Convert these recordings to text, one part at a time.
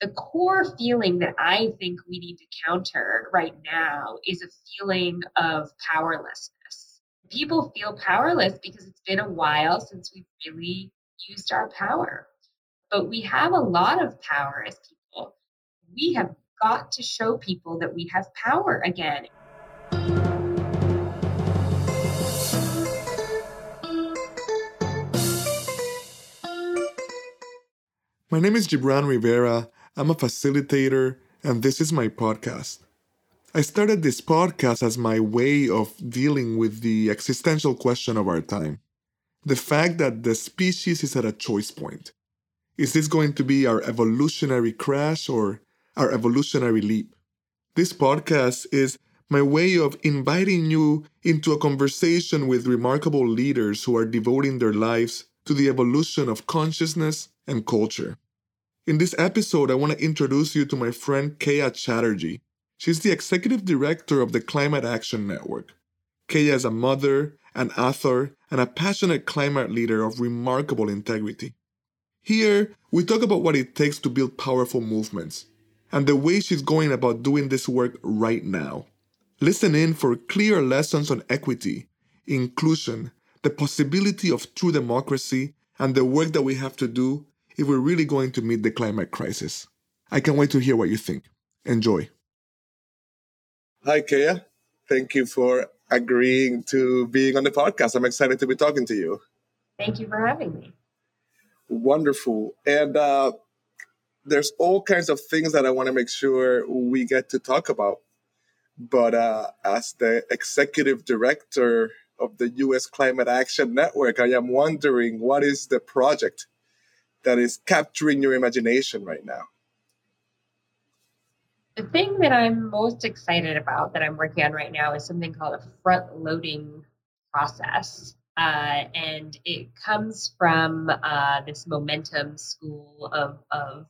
the core feeling that I think we need to counter right now is a feeling of powerlessness. People feel powerless because it's been a while since we've really used our power. But we have a lot of power as people. We have got to show people that we have power again. My name is Gibran Rivera. I'm a facilitator, and this is my podcast. I started this podcast as my way of dealing with the existential question of our time the fact that the species is at a choice point. Is this going to be our evolutionary crash or our evolutionary leap? This podcast is my way of inviting you into a conversation with remarkable leaders who are devoting their lives to the evolution of consciousness and culture. In this episode, I want to introduce you to my friend Keya Chatterjee. She's the executive director of the Climate Action Network. Keya is a mother, an author, and a passionate climate leader of remarkable integrity. Here, we talk about what it takes to build powerful movements and the way she's going about doing this work right now. Listen in for clear lessons on equity, inclusion, the possibility of true democracy, and the work that we have to do if we're really going to meet the climate crisis. I can't wait to hear what you think. Enjoy. Hi, Keya. Thank you for agreeing to being on the podcast. I'm excited to be talking to you. Thank you for having me. Wonderful. And uh, there's all kinds of things that I want to make sure we get to talk about. But uh, as the executive director of the US Climate Action Network, I am wondering what is the project that is capturing your imagination right now? The thing that I'm most excited about that I'm working on right now is something called a front loading process. Uh, and it comes from uh, this momentum school of, of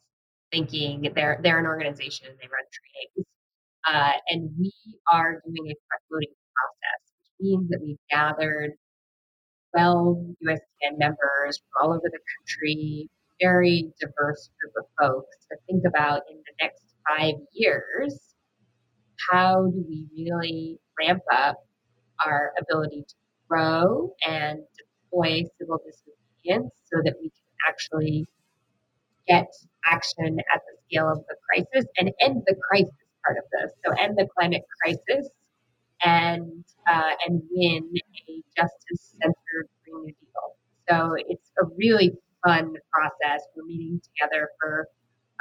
thinking. They're, they're an organization, they run trainings. Uh, and we are doing a front loading process, which means that we've gathered 12 USCAN members from all over the country very diverse group of folks to think about in the next five years how do we really ramp up our ability to grow and deploy civil disobedience so that we can actually get action at the scale of the crisis and end the crisis part of this. So end the climate crisis and uh, and win a justice-centered Green New Deal. So it's a really fun process. We're meeting together for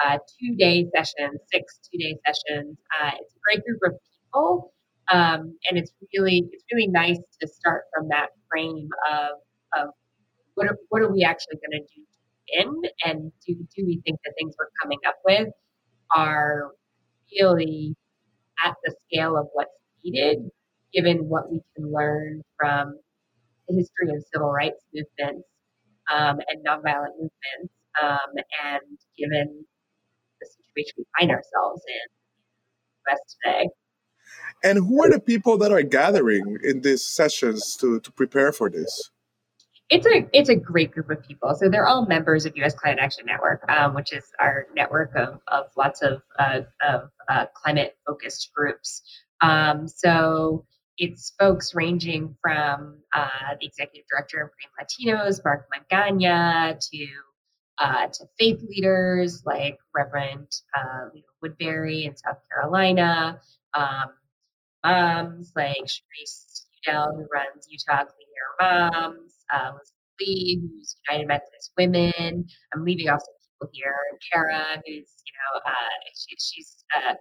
uh, two day sessions, six two day sessions. Uh, it's a great group of people, um, and it's really it's really nice to start from that frame of of what are, what are we actually going to do in, and do do we think the things we're coming up with are really at the scale of what's needed, given what we can learn from the history of civil rights movements um, and nonviolent movements. Um, and given the situation we find ourselves in the US today. And who are the people that are gathering in these sessions to, to prepare for this? It's a it's a great group of people. So they're all members of U.S. Climate Action Network, um, which is our network of, of lots of uh, of uh, climate focused groups. Um, so it's folks ranging from uh, the executive director of Green Latinos, Mark Magana, to uh, to faith leaders like Reverend uh, Woodberry in South Carolina, um, moms like Cherise Udell, who runs Utah Clean Air Moms, uh, Lee, who's United Methodist Women. I'm leaving off some people here. Kara, who's you know uh, she, she's uh,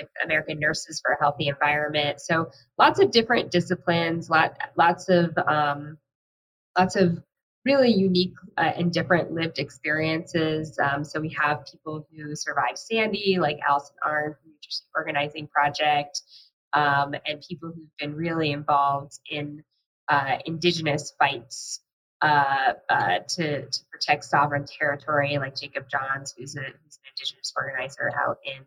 with American Nurses for a Healthy Environment. So lots of different disciplines, lot, lots of um, lots of really unique uh, and different lived experiences. Um, so we have people who survived Sandy, like Allison Arnn from Jersey Organizing Project, um, and people who've been really involved in uh, indigenous fights uh, uh, to, to protect sovereign territory, like Jacob Johns, who's, a, who's an indigenous organizer out in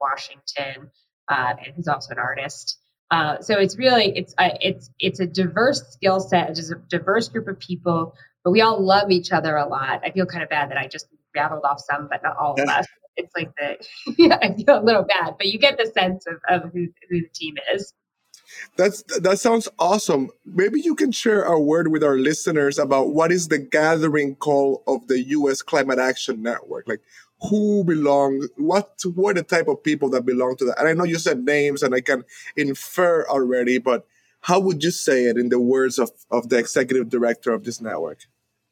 Washington, uh, and who's also an artist. Uh, so it's really it's a, it's it's a diverse skill set. It's a diverse group of people, but we all love each other a lot. I feel kind of bad that I just rattled off some, but not all of us. It's like the yeah, I feel a little bad, but you get the sense of, of who who the team is. That's that sounds awesome. Maybe you can share a word with our listeners about what is the gathering call of the U.S. Climate Action Network. Like, who belong? What are the type of people that belong to that? And I know you said names, and I can infer already, but how would you say it in the words of of the executive director of this network?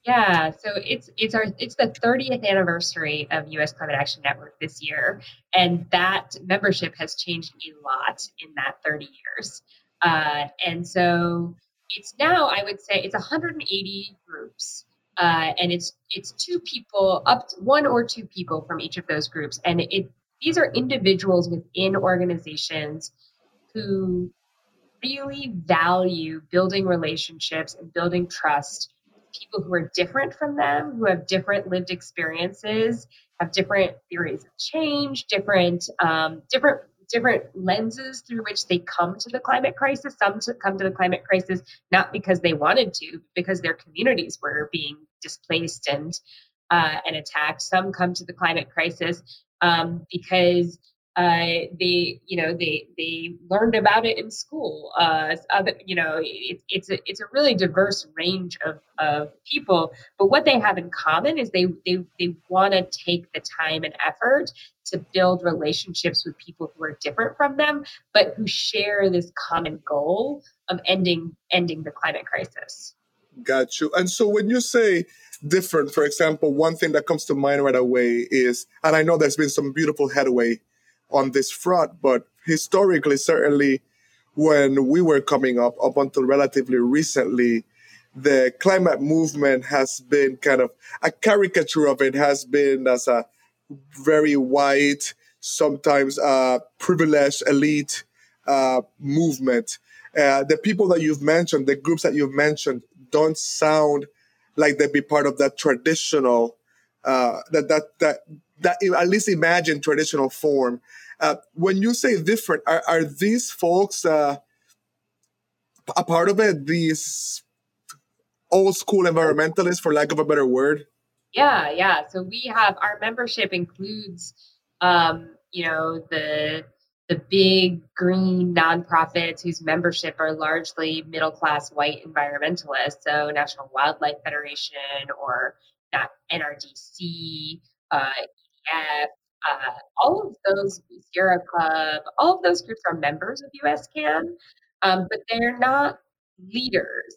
Yeah, so it's it's our it's the 30th anniversary of U.S. Climate Action Network this year, and that membership has changed a lot in that 30 years. Uh, and so it's now I would say it's 180 groups, uh, and it's it's two people up to one or two people from each of those groups, and it these are individuals within organizations who really value building relationships and building trust. People who are different from them, who have different lived experiences, have different theories of change, different um, different different lenses through which they come to the climate crisis. Some to come to the climate crisis not because they wanted to, because their communities were being displaced and uh, and attacked. Some come to the climate crisis um, because uh, they you know they they learned about it in school uh, other, you know it, it's a it's a really diverse range of, of people. But what they have in common is they they, they want to take the time and effort to build relationships with people who are different from them but who share this common goal of ending ending the climate crisis. Got you. And so when you say different for example one thing that comes to mind right away is and i know there's been some beautiful headway on this front. But historically, certainly when we were coming up, up until relatively recently, the climate movement has been kind of a caricature of it has been as a very white, sometimes uh, privileged elite uh, movement. Uh, the people that you've mentioned, the groups that you've mentioned, don't sound like they'd be part of that traditional, uh, that that that that at least imagine traditional form. Uh, when you say different, are, are these folks uh, a part of it? These old school environmentalists, for lack of a better word? Yeah, yeah. So we have our membership includes, um, you know, the the big green nonprofits whose membership are largely middle class white environmentalists. So National Wildlife Federation or NRDC, uh, EDF, uh, all of those, Sierra Club, all of those groups are members of USCAN, um, but they're not leaders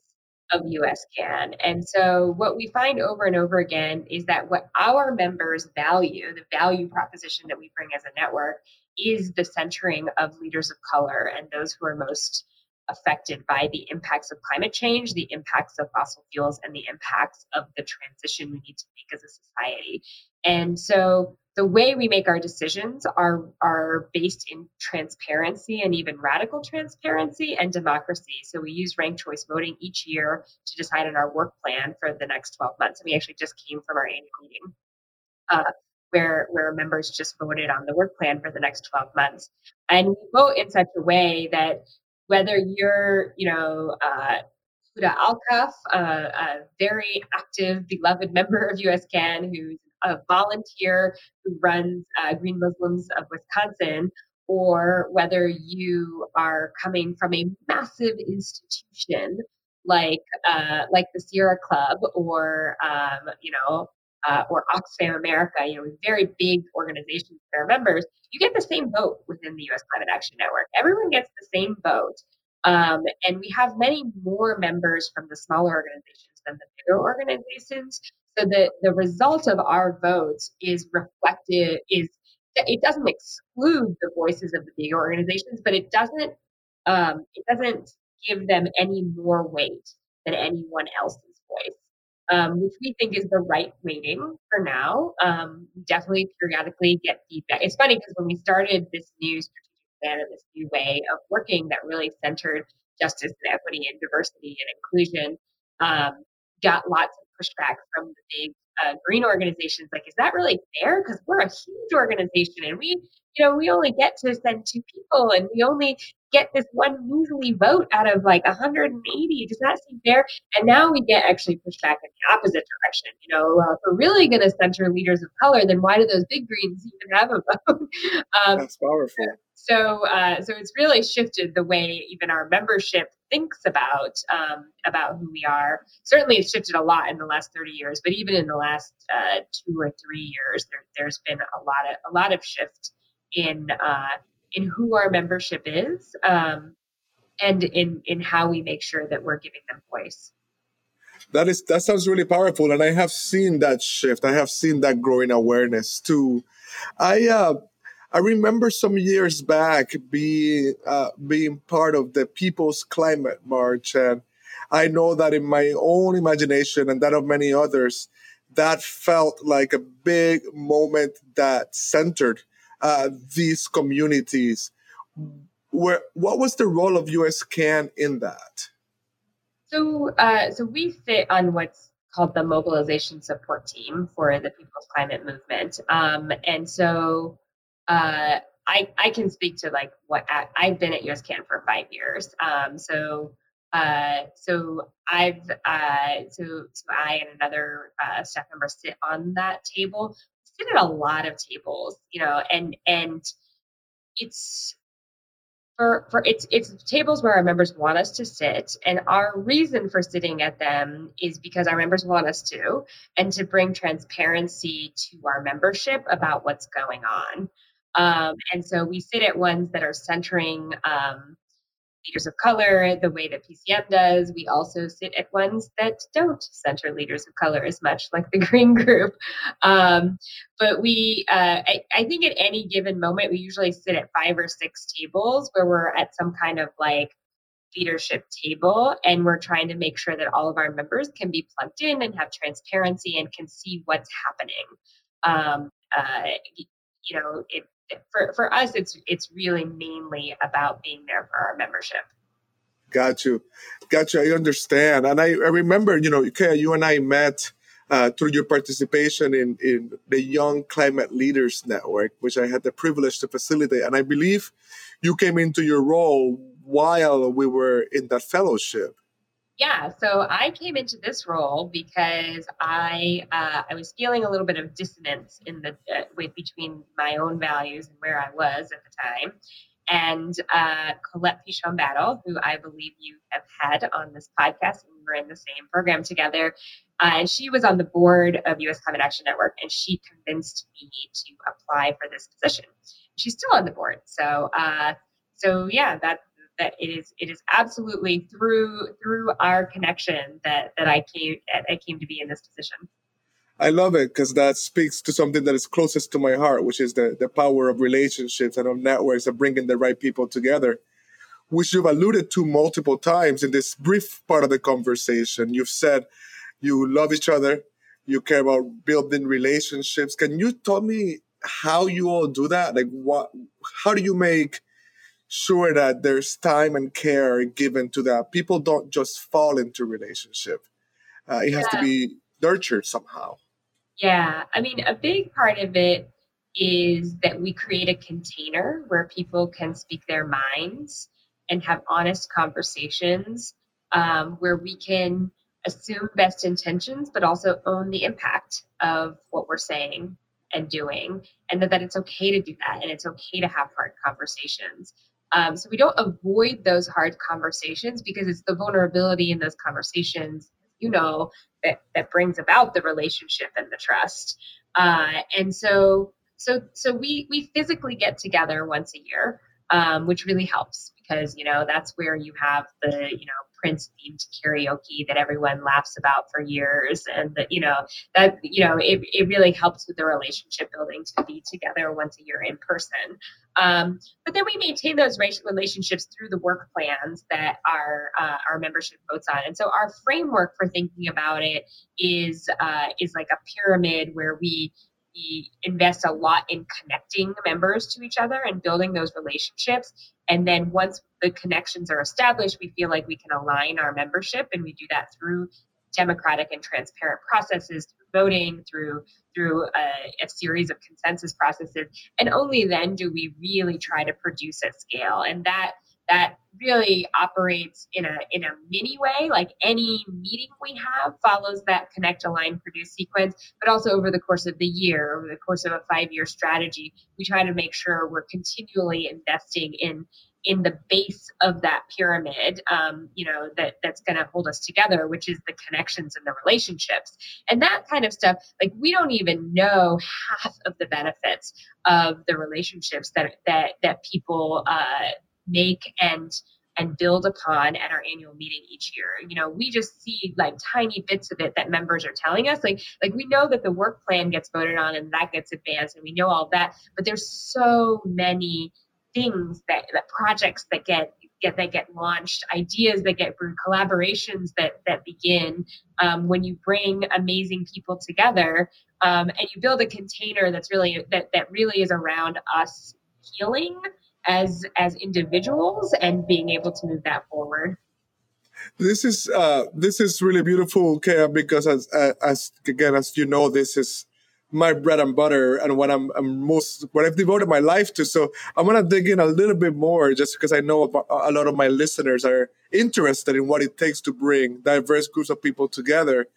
of USCAN. And so what we find over and over again is that what our members value, the value proposition that we bring as a network, is the centering of leaders of color and those who are most affected by the impacts of climate change, the impacts of fossil fuels, and the impacts of the transition we need to make as a society. And so the way we make our decisions are, are based in transparency and even radical transparency and democracy. So we use ranked choice voting each year to decide on our work plan for the next 12 months. And we actually just came from our annual meeting. Uh, where where members just voted on the work plan for the next 12 months and we vote in such a way that whether you're, you know, uh, Huda Alkaff, uh, a very active, beloved member of USCAN, who's a volunteer who runs uh, Green Muslims of Wisconsin, or whether you are coming from a massive institution like uh, like the Sierra Club or um, you know uh, or Oxfam America, you know, very big organizations that are members, you get the same vote within the U.S. Climate Action Network. Everyone gets same vote. Um, and we have many more members from the smaller organizations than the bigger organizations. So the, the result of our votes is reflected, is it doesn't exclude the voices of the bigger organizations, but it doesn't um, it doesn't give them any more weight than anyone else's voice um, which we think is the right weighting for now. Um, definitely periodically get feedback. It's funny because when we started this new strategic plan and this new way of working that really centered justice and equity and diversity and inclusion, um, got lots of pushback from the big uh, green organizations. Like, is that really fair? Because we're a huge organization and we, you know, we only get to send two people and we only get this one measly vote out of like 180. Does that seem fair? And now we get actually pushed back in the opposite direction. You know, uh, if we're really going to center leaders of color, then why do those big greens even have a vote? um, That's powerful. So, uh, so it's really shifted the way even our membership thinks about um, about who we are. Certainly, it's shifted a lot in the last 30 years, but even in the last uh, two or three years, there, has been a lot of a lot of shift in uh, in who our membership is um, and in in how we make sure that we're giving them voice. That is that sounds really powerful and i have seen that shift. I have seen that growing awareness too. I uh i remember some years back being uh being part of the people's climate march and i know that in my own imagination and that of many others that felt like a big moment that centered uh, these communities. Where what was the role of USCAN in that? So, uh, so we sit on what's called the mobilization support team for the People's Climate Movement, um, and so uh, I I can speak to like what I, have been at USCAN for five years. Um, so uh, so I've uh, so so I and another uh, staff member sit on that table sit at a lot of tables, you know, and and it's for for it's it's tables where our members want us to sit, and our reason for sitting at them is because our members want us to, and to bring transparency to our membership about what's going on. Um, and so we sit at ones that are centering um, leaders of color the way that PCM does. We also sit at ones that don't center leaders of color as much, like the Green Group. Um, but we, uh, I, I, think at any given moment, we usually sit at five or six tables where we're at some kind of like leadership table and we're trying to make sure that all of our members can be plugged in and have transparency and can see what's happening. Um, uh, you know, it, for, for us, it's it's really mainly about being there for our membership. Got you, got you. I understand, and I, I remember, you know, okay, you and I met uh, through your participation in in the Young Climate Leaders Network, which I had the privilege to facilitate, and I believe you came into your role while we were in that fellowship. Yeah, so I came into this role because I uh, I was feeling a little bit of dissonance in the uh, with between my own values and where I was at the time, and uh, Colette Pichon Battle, who I believe you have had on this podcast, and we were in the same program together, uh, and she was on the board of U.S. Climate Action Network, and she convinced me to apply for this position. She's still on the board, so uh, so yeah, that that it is it is absolutely through through our connection that that I came I came to be in this position. I love it because that speaks to something that is closest to my heart, which is the, the power of relationships and of networks of bringing the right people together, which you've alluded to multiple times in this brief part of the conversation. You've said you love each other, you care about building relationships. Can you tell me how you all do that? Like, what? How do you make sure that there's time and care given to that. People don't just fall into relationship. Uh, it has yeah. to be nurtured somehow. Yeah, I mean, a big part of it is that we create a container where people can speak their minds and have honest conversations um, where we can assume best intentions, but also own the impact of what we're saying and doing, and that, that it's okay to do that and it's okay to have hard conversations. Um, so we don't avoid those hard conversations because it's the vulnerability in those conversations, you know, that, that brings about the relationship and the trust. Uh, and so, so, so we, we physically get together once a year, um, which really helps because, you know, that's where you have the, you know, Prince themed karaoke that everyone laughs about for years. And that, you know, that, you know, it, it really helps with the relationship building to be together once a year in person. Um, but then we maintain those relationships through the work plans that our uh, our membership votes on. And so our framework for thinking about it is uh, is like a pyramid where we we invest a lot in connecting members to each other and building those relationships. And then once the connections are established, we feel like we can align our membership, and we do that through democratic and transparent processes through voting, through through a, a, series of consensus processes, and only then do we really try to produce at scale. And that that really operates in a in a mini way like any meeting we have follows that connect align produce sequence but also over the course of the year over the course of a five year strategy we try to make sure we're continually investing in in the base of that pyramid um, you know that that's going to hold us together which is the connections and the relationships. And that kind of stuff like we don't even know half of the benefits of the relationships that that that people uh, make and and build upon at our annual meeting each year. You know, we just see like tiny bits of it that members are telling us. Like, like we know that the work plan gets voted on and that gets advanced, and we know all that. But there's so many things that, that projects that get get that get launched, ideas that get brewed, collaborations that that begin um, when you bring amazing people together um, and you build a container that's really that that really is around us healing as as individuals and being able to move that forward this is uh, this is really beautiful Keya, because as, as again as you know this is my bread and butter and what I'm, I'm most what I've devoted my life to. So I'm gonna dig in a little bit more just because I know a lot of my listeners are interested in what it takes to bring diverse groups of people together.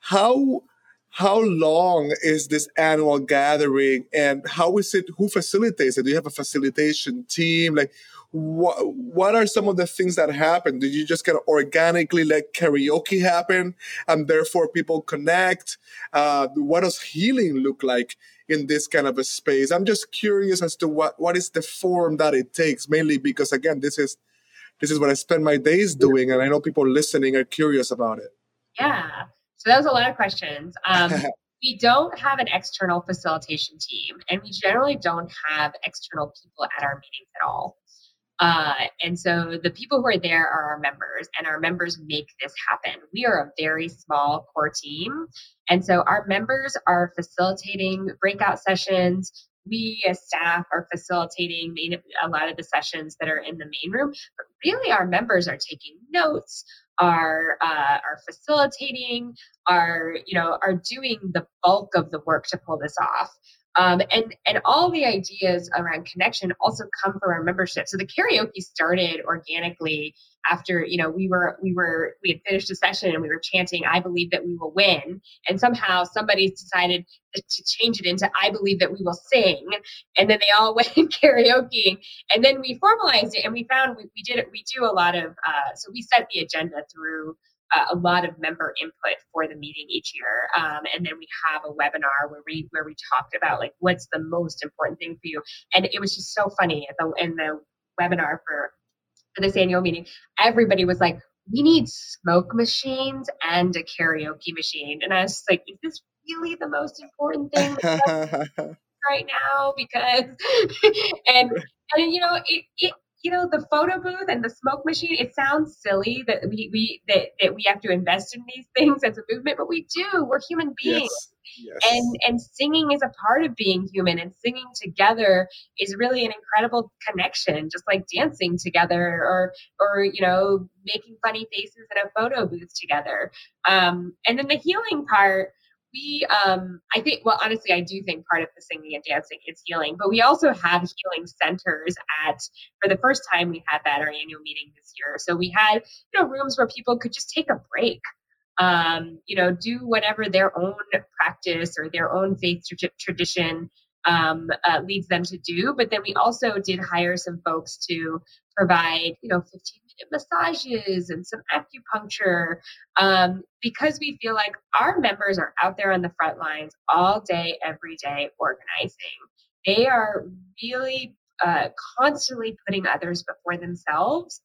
How how long is this annual gathering and how is it who facilitates it? Do you have a facilitation team? Like what what are some of the things that happen? Did you just kind of organically let karaoke happen and therefore people connect? Uh, what does healing look like in this kind of a space? I'm just curious as to what what is the form that it takes mainly because again this is this is what i spend my days doing and i know people listening are curious about it. Yeah so that was a lot of questions. Um, we don't have an external facilitation team, and we generally don't have external people at our meetings at all. Uh, and so the people who are there are our members, and our members make this happen. We are a very small core team. And so our members are facilitating breakout sessions. We as staff are facilitating a lot of the sessions that are in the main room, but really our members are taking notes, are uh, are facilitating, are you know are doing the bulk of the work to pull this off. Um, and and all the ideas around connection also come from our membership. So the karaoke started organically after you know we were we were we had finished a session and we were chanting "I believe that we will win," and somehow somebody decided to change it into "I believe that we will sing," and then they all went karaoke, and then we formalized it and we found we, we did it. We do a lot of uh, so we set the agenda through uh, a lot of member input for the meeting each year. Um, and then we have a webinar where we where we talked about like what's the most important thing for you. And it was just so funny at the in the webinar for for this annual meeting. Everybody was like, "We need smoke machines and a karaoke machine." And I was like, "Is this really the most important thing?" right now because and and you know it, it you know the photo booth and the smoke machine it sounds silly that we, we that, that we have to invest in these things as a movement but we do we're human beings yes. Yes. and and singing is a part of being human and singing together is really an incredible connection just like dancing together or or you know making funny faces in a photo booth together um, and then the healing part we um i think well honestly i do think part of the singing and dancing is healing but we also have healing centers at for the first time we had that our annual meeting this year. So we had you know rooms where people could just take a break um you know do whatever their own practice or their own faith tradition um, uh, leads them to do but then we also did hire some folks to provide you know 15 minute massages and some acupuncture um, because we feel like our members are out there on the front lines all day, every day organizing. They are really uh, constantly putting others before themselves.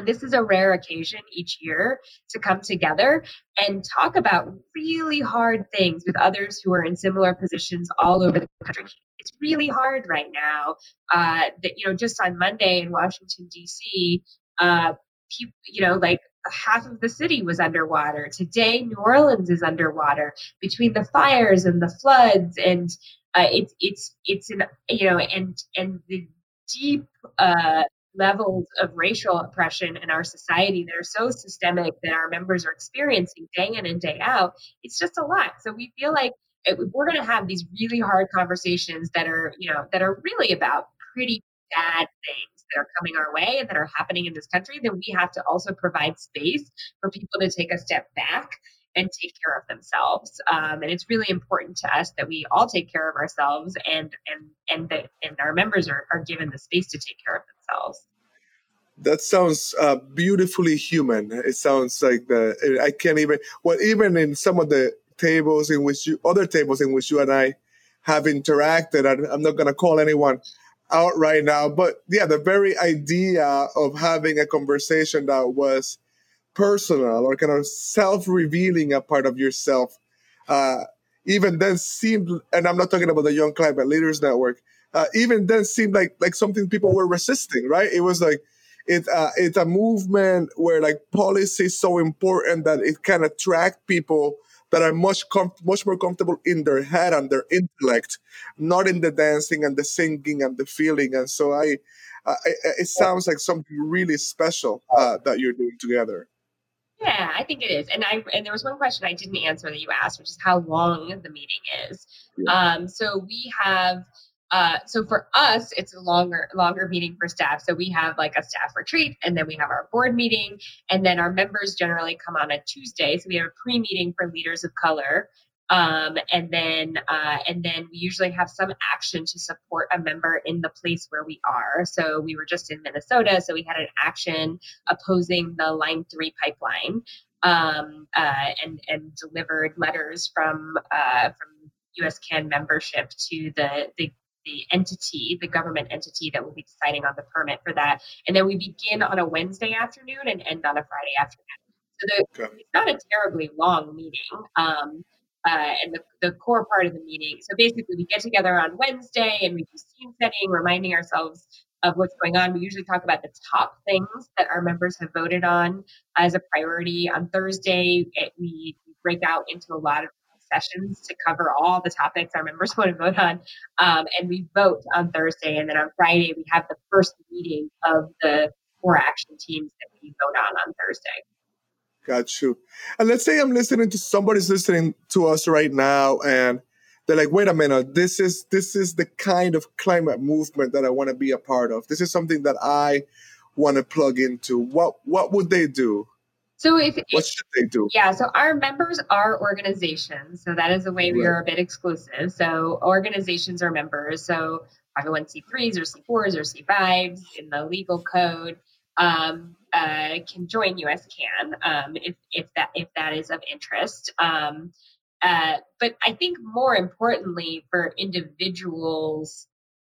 This is a rare occasion each year to come together and talk about really hard things with others who are in similar positions all over the country. It's really hard right now. Uh, that you know, just on Monday in Washington D.C., uh, people, you know, like half of the city was underwater. Today, New Orleans is underwater between the fires and the floods, and uh, it's it's it's an you know, and and the deep uh, levels of racial oppression in our society that are so systemic that our members are experiencing day in and day out, it's just a lot. So we feel like it, we're going to have these really hard conversations that are, you know, that are really about pretty bad things that are coming our way and that are happening in this country, then we have to also provide space for people to take a step back and take care of themselves. Um, and it's really important to us that we all take care of ourselves and and and that and our members are, are given the space to take care of themselves. That sounds uh, beautifully human. It sounds like the I can't even well even in some of the tables in which you other tables in which you and I have interacted. I, I'm not going to call anyone out right now, but yeah, the very idea of having a conversation that was personal or kind of self-revealing a part of yourself uh, even then seemed and i'm not talking about the young climate leaders network uh, even then seemed like like something people were resisting right it was like it uh, it's a movement where like policy is so important that it can attract people that are much com- much more comfortable in their head and their intellect, not in the dancing and the singing and the feeling. And so I, I it sounds like something really special uh, that you're doing together. Yeah, I think it is. And I and there was one question I didn't answer that you asked, which is how long the meeting is. Yeah. Um, so we have uh, so for us, it's a longer longer meeting for staff. So we have like a staff retreat, and then we have our board meeting, and then our members generally come on a Tuesday. So we have a pre meeting for leaders of color, um, and then uh, and then we usually have some action to support a member in the place where we are. So we were just in Minnesota, so we had an action opposing the Line Three pipeline, um, uh, and and delivered letters from uh, from USCAN membership to the the the entity, the government entity that will be deciding on the permit for that. And then we begin on a Wednesday afternoon and end on a Friday afternoon. So the, okay. it's not a terribly long meeting. Um, uh, and the, the core part of the meeting. So basically, we get together on Wednesday and we do scene setting, reminding ourselves of what's going on. We usually talk about the top things that our members have voted on as a priority. On Thursday, it, we break out into a lot of sessions to cover all the topics our members want to vote on. Um, and we vote on Thursday. And then on Friday, we have the first meeting of the four action teams that we vote on on Thursday. Got you. And let's say I'm listening to somebody's listening to us right now and they're like, wait a minute, this is this is the kind of climate movement that I want to be a part of. This is something that I want to plug into. What what would they do? So if what should they do? Yeah, so our members are organizations. So that is a way we are a bit exclusive. So organizations are members. So 501c3s or C4s or C5s in the legal code um, uh, can join USCAN um, if, if that if that is of interest. Um, uh, but I think more importantly for individuals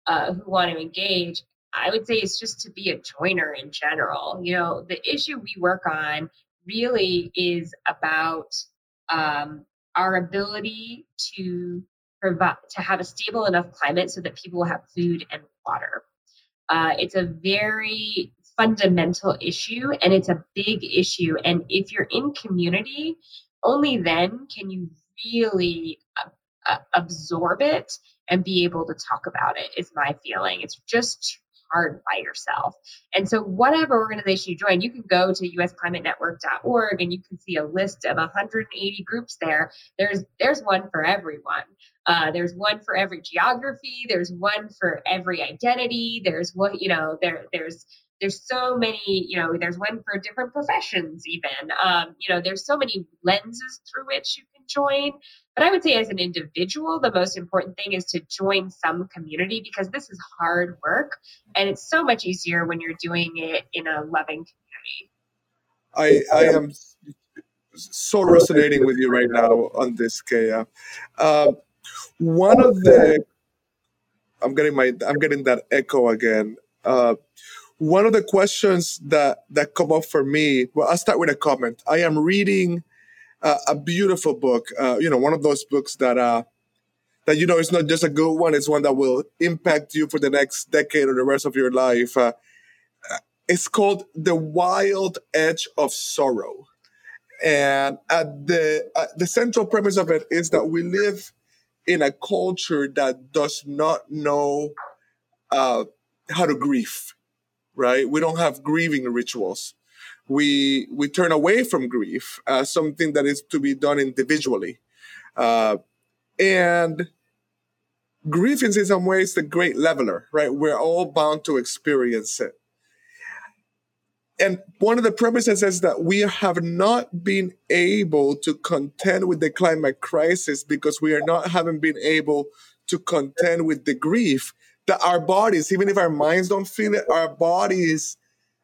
uh, who want to engage, I would say it's just to be a joiner in general. You know, the issue we work on really is about um, our ability to provide to have a stable enough climate so that people have food and water. Uh, it's a very fundamental issue and it's a big issue. And if you're in community, only then can you really uh, uh absorb it and be able to talk about it, is my feeling. It's just hard by yourself. And so, whatever organization you join, you can go to usclimatenetwork.org and you can see a list of 180 groups there. There's there's one for everyone. Uh, there's one for every geography. There's one for every identity. There's what you know. There there's there's so many you know there's one for different professions even um, you know there's so many lenses through which you can join but I would say, as an individual, the most important thing is to join some community because this is hard work and it's so much easier when you're doing it in a loving community. I, I am so resonating with you right now on this, Keya. Uh, one of the I'm getting my I'm getting that echo again. Uh, one of the questions that that come up for me. Well, I'll start with a comment. I am reading uh, a beautiful book. Uh, you know, one of those books that uh, that you know it's not just a good one; it's one that will impact you for the next decade or the rest of your life. Uh, it's called "The Wild Edge of Sorrow," and at the uh, the central premise of it is that we live in a culture that does not know uh, how to grieve. Right? We don't have grieving rituals. We we turn away from grief as something that is to be done individually, uh, and grief is in some ways the great leveler, right? We're all bound to experience it. And one of the premises is that we have not been able to contend with the climate crisis because we are not having been able to contend with the grief that our bodies, even if our minds don't feel it, our bodies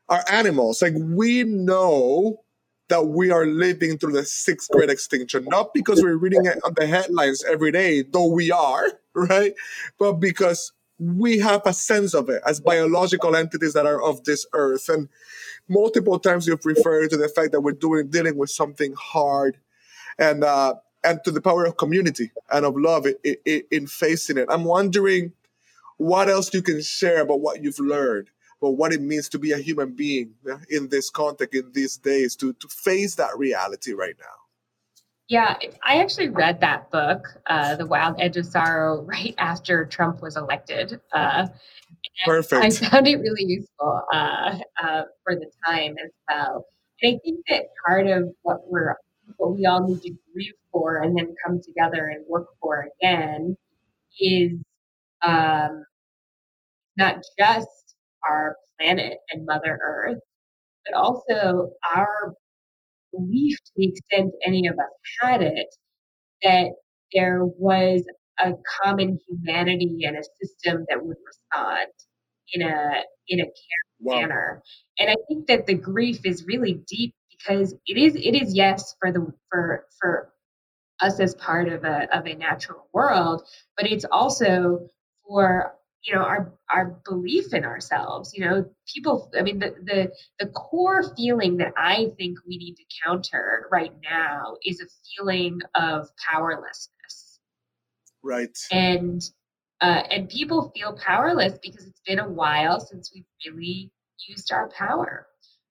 are animals. Like we know that we are living through the sixth great extinction, not because we're reading it on the headlines every day, though we are, right? But because we have a sense of it as biological entities that are of this earth. And multiple times you've referred to the fact that we're doing dealing with something hard and uh, and to the power of community and of love in, in, in facing it. I'm wondering what else you can share about what you've learned but what it means to be a human being in this context in these days to to face that reality right now yeah, I actually read that book, uh, The Wild Edge of Sorrow, right after Trump was elected. Uh, Perfect. I found it really useful uh, uh, for the time as well. And I think that part of what we're what we all need to grieve for and then come together and work for again is um, not just our planet and Mother Earth, but also our belief to the extent any of us had it that there was a common humanity and a system that would respond in a in a caring wow. manner. And I think that the grief is really deep because it is it is yes for the for for us as part of a of a natural world, but it's also for you know our our belief in ourselves you know people i mean the the the core feeling that i think we need to counter right now is a feeling of powerlessness. Right. And uh, and people feel powerless because it's been a while since we've really used our power.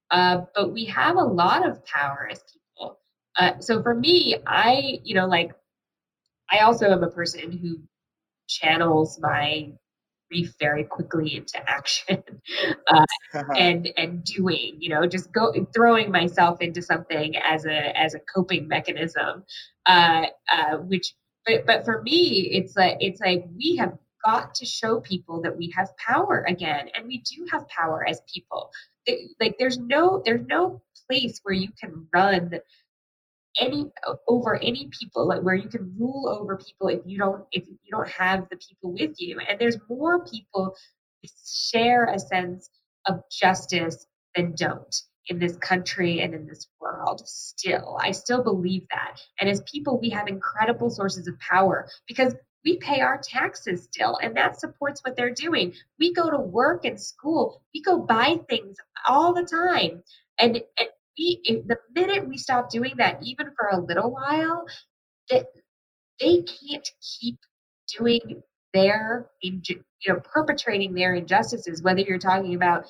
Uh, but we have a lot of power as people. Uh, so for me i you know like i also am a person who channels my grief very quickly into action uh, and and doing you know just go throwing myself into something as a as a coping mechanism uh, uh, which but but for me it's like it's like we have got to show people that we have power again and we do have power as people. It, like there's no there's no place where you can run any over any people like where you can rule over people if you don't if you don't have the people with you. And there's more people share a sense of justice than don't in this country and in this world still. I still believe that. And as people we have incredible sources of power because we pay our taxes still and that supports what they're doing. We go to work and school. We go buy things all the time. And, and we the minute we stop doing that, even for a little while, that they can't keep doing their you know perpetrating their injustices whether you're talking about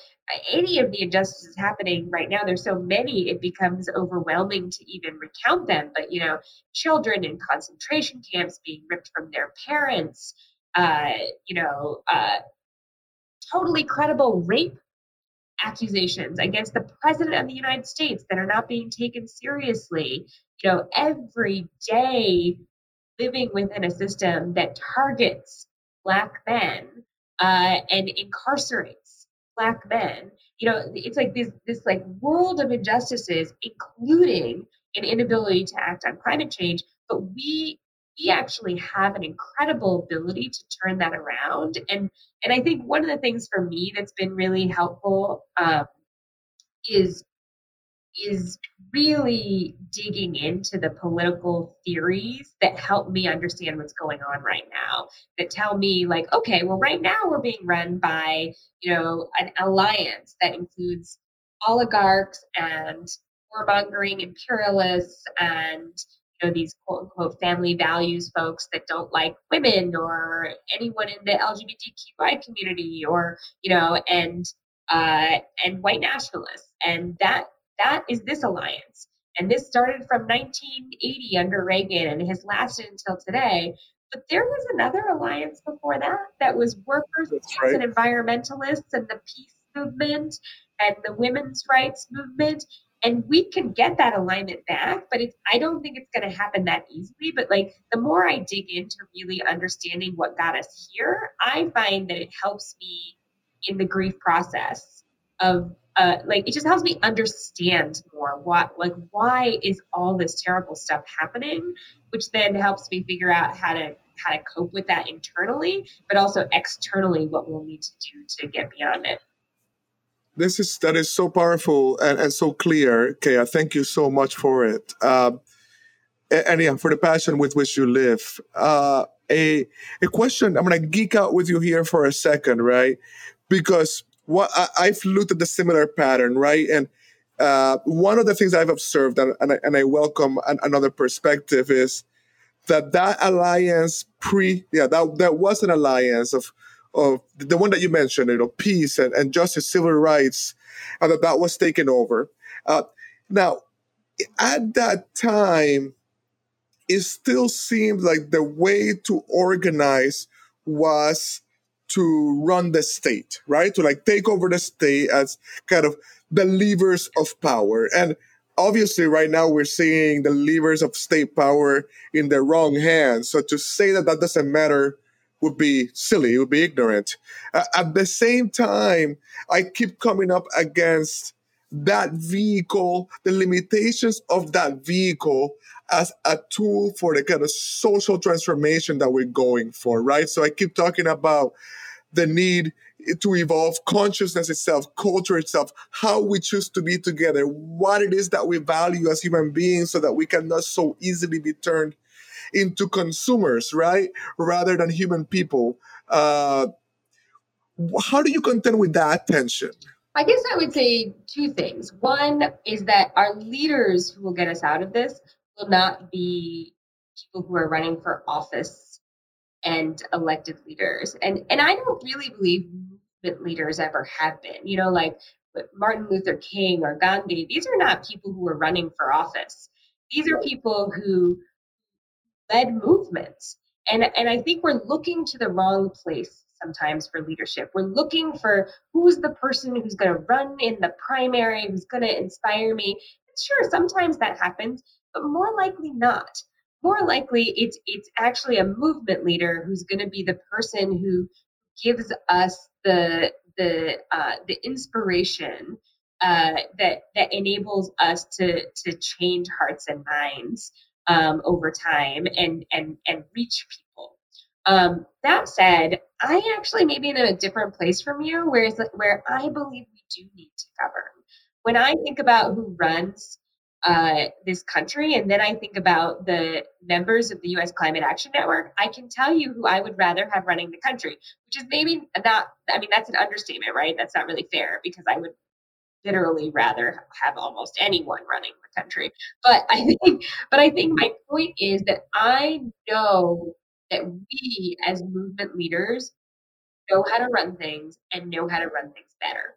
any of the injustices happening right now there's so many it becomes overwhelming to even recount them but you know children in concentration camps being ripped from their parents uh, you know uh, totally credible rape accusations against the president of the United States that are not being taken seriously. You know, every day living within a system that targets black men uh, and incarcerates black men. You know, it's like this this like world of injustices, including an inability to act on climate change. But we we actually have an incredible ability to turn that around. And and I think one of the things for me that's been really helpful um, is is really digging into the political theories that help me understand what's going on right now that tell me like okay well right now we're being run by you know an alliance that includes oligarchs and warmongering imperialists and know these quote unquote family values folks that don't like women or anyone in the LGBTQI community or you know and uh, and white nationalists. And that that is this alliance. And this started from 1980 under Reagan and has lasted until today. But there was another alliance before that that was workers right. and environmentalists and the peace movement and the women's rights movement and we can get that alignment back but it's i don't think it's going to happen that easily but like the more i dig into really understanding what got us here i find that it helps me in the grief process of uh, like it just helps me understand more what like why is all this terrible stuff happening which then helps me figure out how to how to cope with that internally but also externally what we'll need to do to get beyond it this is that is so powerful and, and so clear Keya. thank you so much for it um, and yeah for the passion with which you live uh, a a question i'm gonna geek out with you here for a second right because what I, have looked at the similar pattern, right? And uh, one of the things I've observed, and, and, I, and I welcome an, another perspective, is that that alliance pre, yeah, that that was an alliance of of the one that you mentioned, you know, peace and, and justice, civil rights, and that that was taken over. Uh, now, at that time, it still seemed like the way to organize was to run the state, right? To like take over the state as kind of the levers of power. And obviously, right now we're seeing the levers of state power in the wrong hands. So to say that that doesn't matter would be silly, would be ignorant. Uh, at the same time, I keep coming up against that vehicle, the limitations of that vehicle as a tool for the kind of social transformation that we're going for, right? So I keep talking about the need to evolve consciousness itself, culture itself, how we choose to be together, what it is that we value as human beings so that we cannot so easily be turned into consumers, right? Rather than human people. Uh, how do you contend with that tension? I guess I would say two things. One is that our leaders who will get us out of this will not be people who are running for office and elected leaders. And and I don't really believe movement leaders ever have been. You know, like Martin Luther King or Gandhi, these are not people who are running for office. These are people who led movements. And and I think we're looking to the wrong place sometimes for leadership. We're looking for who's the person who's going to run in the primary, who's going to inspire me. Sure, sometimes that happens, but more likely not more likely it's it's actually a movement leader who's going to be the person who gives us the the uh, the inspiration uh, that that enables us to to change hearts and minds um, over time and and and reach people. Um, that said, I actually may be in a different place from you, where where I believe we do need to govern. When I think about who runs uh, this country. And then I think about the members of the US Climate Action Network. I can tell you who I would rather have running the country, which is maybe not, I mean, that's an understatement, right? That's not really fair because I would literally rather have almost anyone running the country. But I think, but I think my point is that I know that we as movement leaders know how to run things and know how to run things better.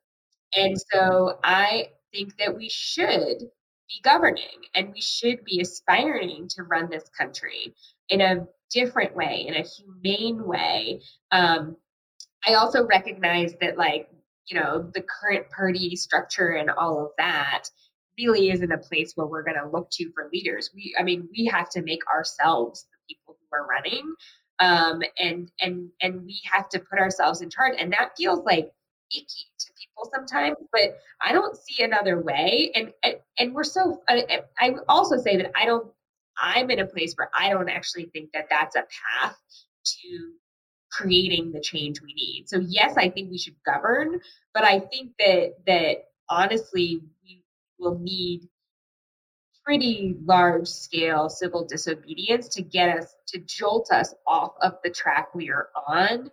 And so I think that we should be governing and we should be aspiring to run this country in a different way, in a humane way. Um, I also recognize that, like, you know, the current party structure and all of that really isn't a place where we're going to look to for leaders. We, I mean, we have to make ourselves the people who are running, um, and and and we have to put ourselves in charge, and that feels like icky to people sometimes, but I don't see another way. And and, and we're so. I, I also say that I don't. I'm in a place where I don't actually think that that's a path to creating the change we need. So yes, I think we should govern, but I think that that honestly we will need pretty large scale civil disobedience to get us to jolt us off of the track we are on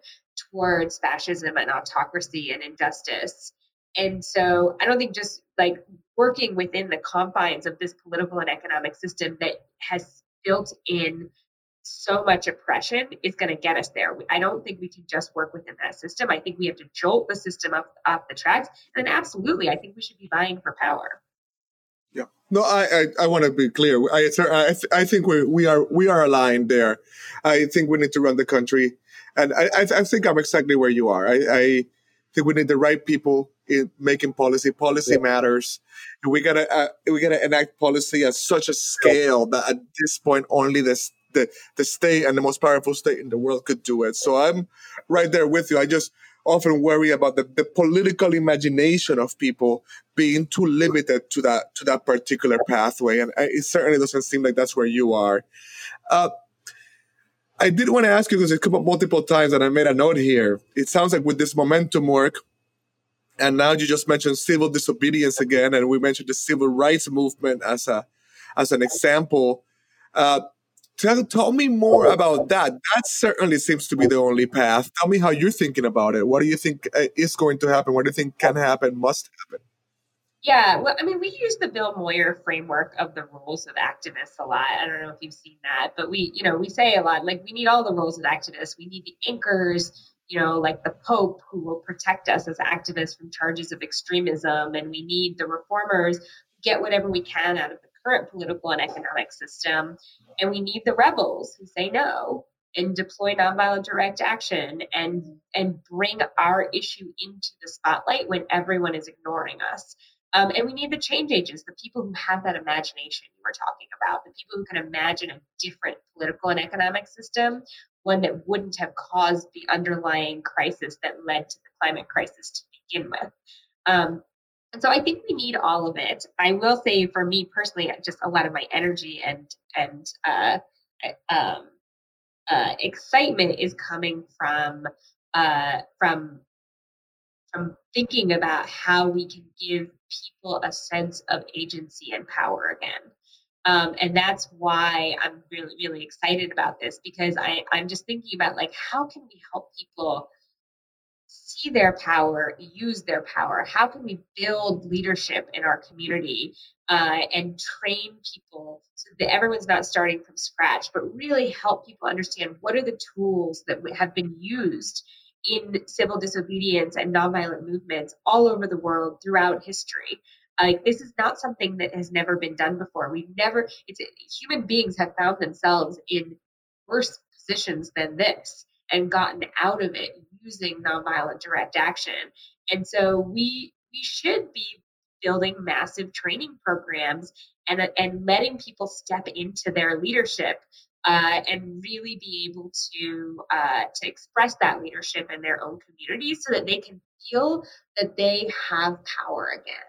towards fascism and autocracy and injustice. And so I don't think just like working within the confines of this political and economic system that has built in so much oppression is going to get us there. I don't think we can just work within that system. I think we have to jolt the system up off the tracks. And absolutely, I think we should be vying for power. Yeah. No, I I, I want to be clear. I I, I think we we are we are aligned there. I think we need to run the country and I, I, think I'm exactly where you are. I, I, think we need the right people in making policy. Policy yeah. matters. We gotta uh, we gotta enact policy at such a scale that at this point only this the the state and the most powerful state in the world could do it. So I'm right there with you. I just often worry about the, the political imagination of people being too limited to that to that particular pathway, and it certainly doesn't seem like that's where you are. Uh, I did want to ask you because it came up multiple times, and I made a note here. It sounds like with this momentum work, and now you just mentioned civil disobedience again, and we mentioned the civil rights movement as a as an example. Uh, tell, tell me more about that. That certainly seems to be the only path. Tell me how you're thinking about it. What do you think uh, is going to happen? What do you think can happen? Must happen? Yeah, well, I mean, we use the Bill Moyer framework of the roles of activists a lot. I don't know if you've seen that, but we, you know, we say a lot like we need all the roles of activists. We need the anchors, you know, like the Pope who will protect us as activists from charges of extremism, and we need the reformers to get whatever we can out of the current political and economic system, and we need the rebels who say no and deploy nonviolent direct action and and bring our issue into the spotlight when everyone is ignoring us. Um, and we need the change agents, the people who have that imagination you were talking about, the people who can imagine a different political and economic system, one that wouldn't have caused the underlying crisis that led to the climate crisis to begin with. Um, and so I think we need all of it. I will say, for me personally, just a lot of my energy and and uh, um, uh, excitement is coming from uh, from from thinking about how we can give people a sense of agency and power again. Um, and that's why I'm really, really excited about this because I, I'm just thinking about like how can we help people see their power, use their power? How can we build leadership in our community uh, and train people so that everyone's not starting from scratch, but really help people understand what are the tools that have been used in civil disobedience and nonviolent movements all over the world throughout history. Like this is not something that has never been done before. We've never. It's human beings have found themselves in worse positions than this and gotten out of it using nonviolent direct action. And so we we should be building massive training programs and and letting people step into their leadership uh, and really be able to uh, to express that leadership in their own communities so that they can feel that they have power again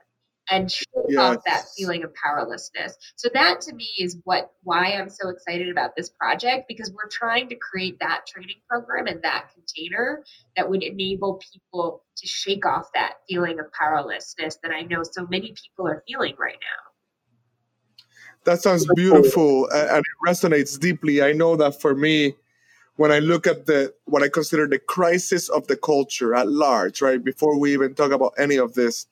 and shake yes. off that feeling of powerlessness. So that to me is what why I'm so excited about this project because we're trying to create that training program and that container that would enable people to shake off that feeling of powerlessness that I know so many people are feeling right now. That sounds beautiful and it resonates deeply. I know that for me, when I look at the what I consider the crisis of the culture at large, right? Before we even talk about any of this,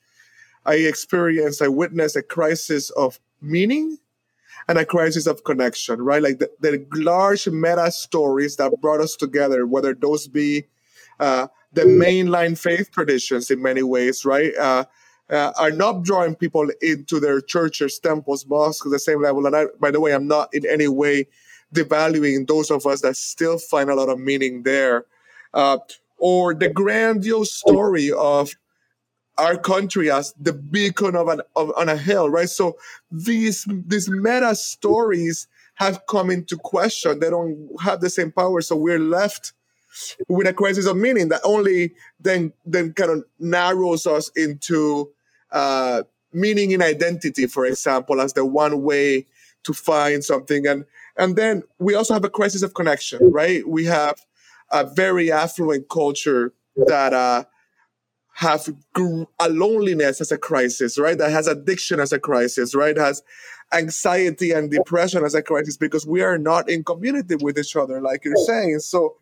I experienced, I witnessed a crisis of meaning and a crisis of connection, right? Like the, the large meta stories that brought us together, whether those be uh, the mainline faith traditions in many ways, right? Uh, uh, are not drawing people into their churches, temples, mosques the same level. And I, by the way, I'm not in any way devaluing those of us that still find a lot of meaning there. Uh, or the grandiose story of our country as the beacon of an of, on a hill, right? So these these meta stories have come into question. They don't have the same power, so we're left with a crisis of meaning that only then then kind of narrows us into uh, meaning in identity, for example, as the one way to find something. And and then we also have a crisis of connection, right? We have a very affluent culture that uh, have a loneliness as a crisis, right? That has addiction as a crisis, right? Has anxiety and depression as a crisis because we are not in community with each other, like you're saying. So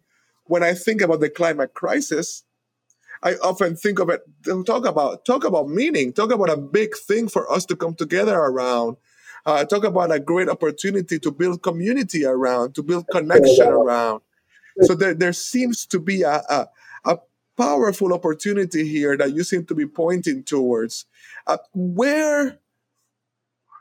when I think about the climate crisis, I often think of it talk about talk about meaning, talk about a big thing for us to come together around. Uh, talk about a great opportunity to build community around, to build connection around. So there, there seems to be a, a, a powerful opportunity here that you seem to be pointing towards. Uh, where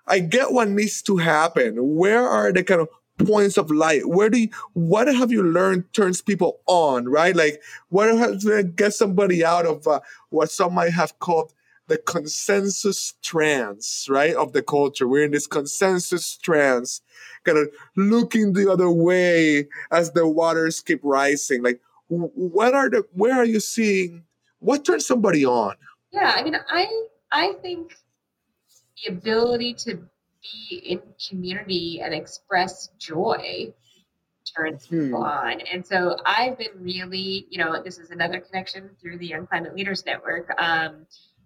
I get what needs to happen. Where are the kind of points of light? Where do you, what have you learned turns people on, right? Like, what has get somebody out of uh, what some might have called the consensus trance, right, of the culture. We're in this consensus trance, kind of looking the other way as the waters keep rising. Like, what are the, where are you seeing, what turns somebody on? Yeah, I mean, I, I think the ability to be in community and express joy turns hmm. people on. And so I've been really, you know, this is another connection through the Young Climate Leaders Network. Um,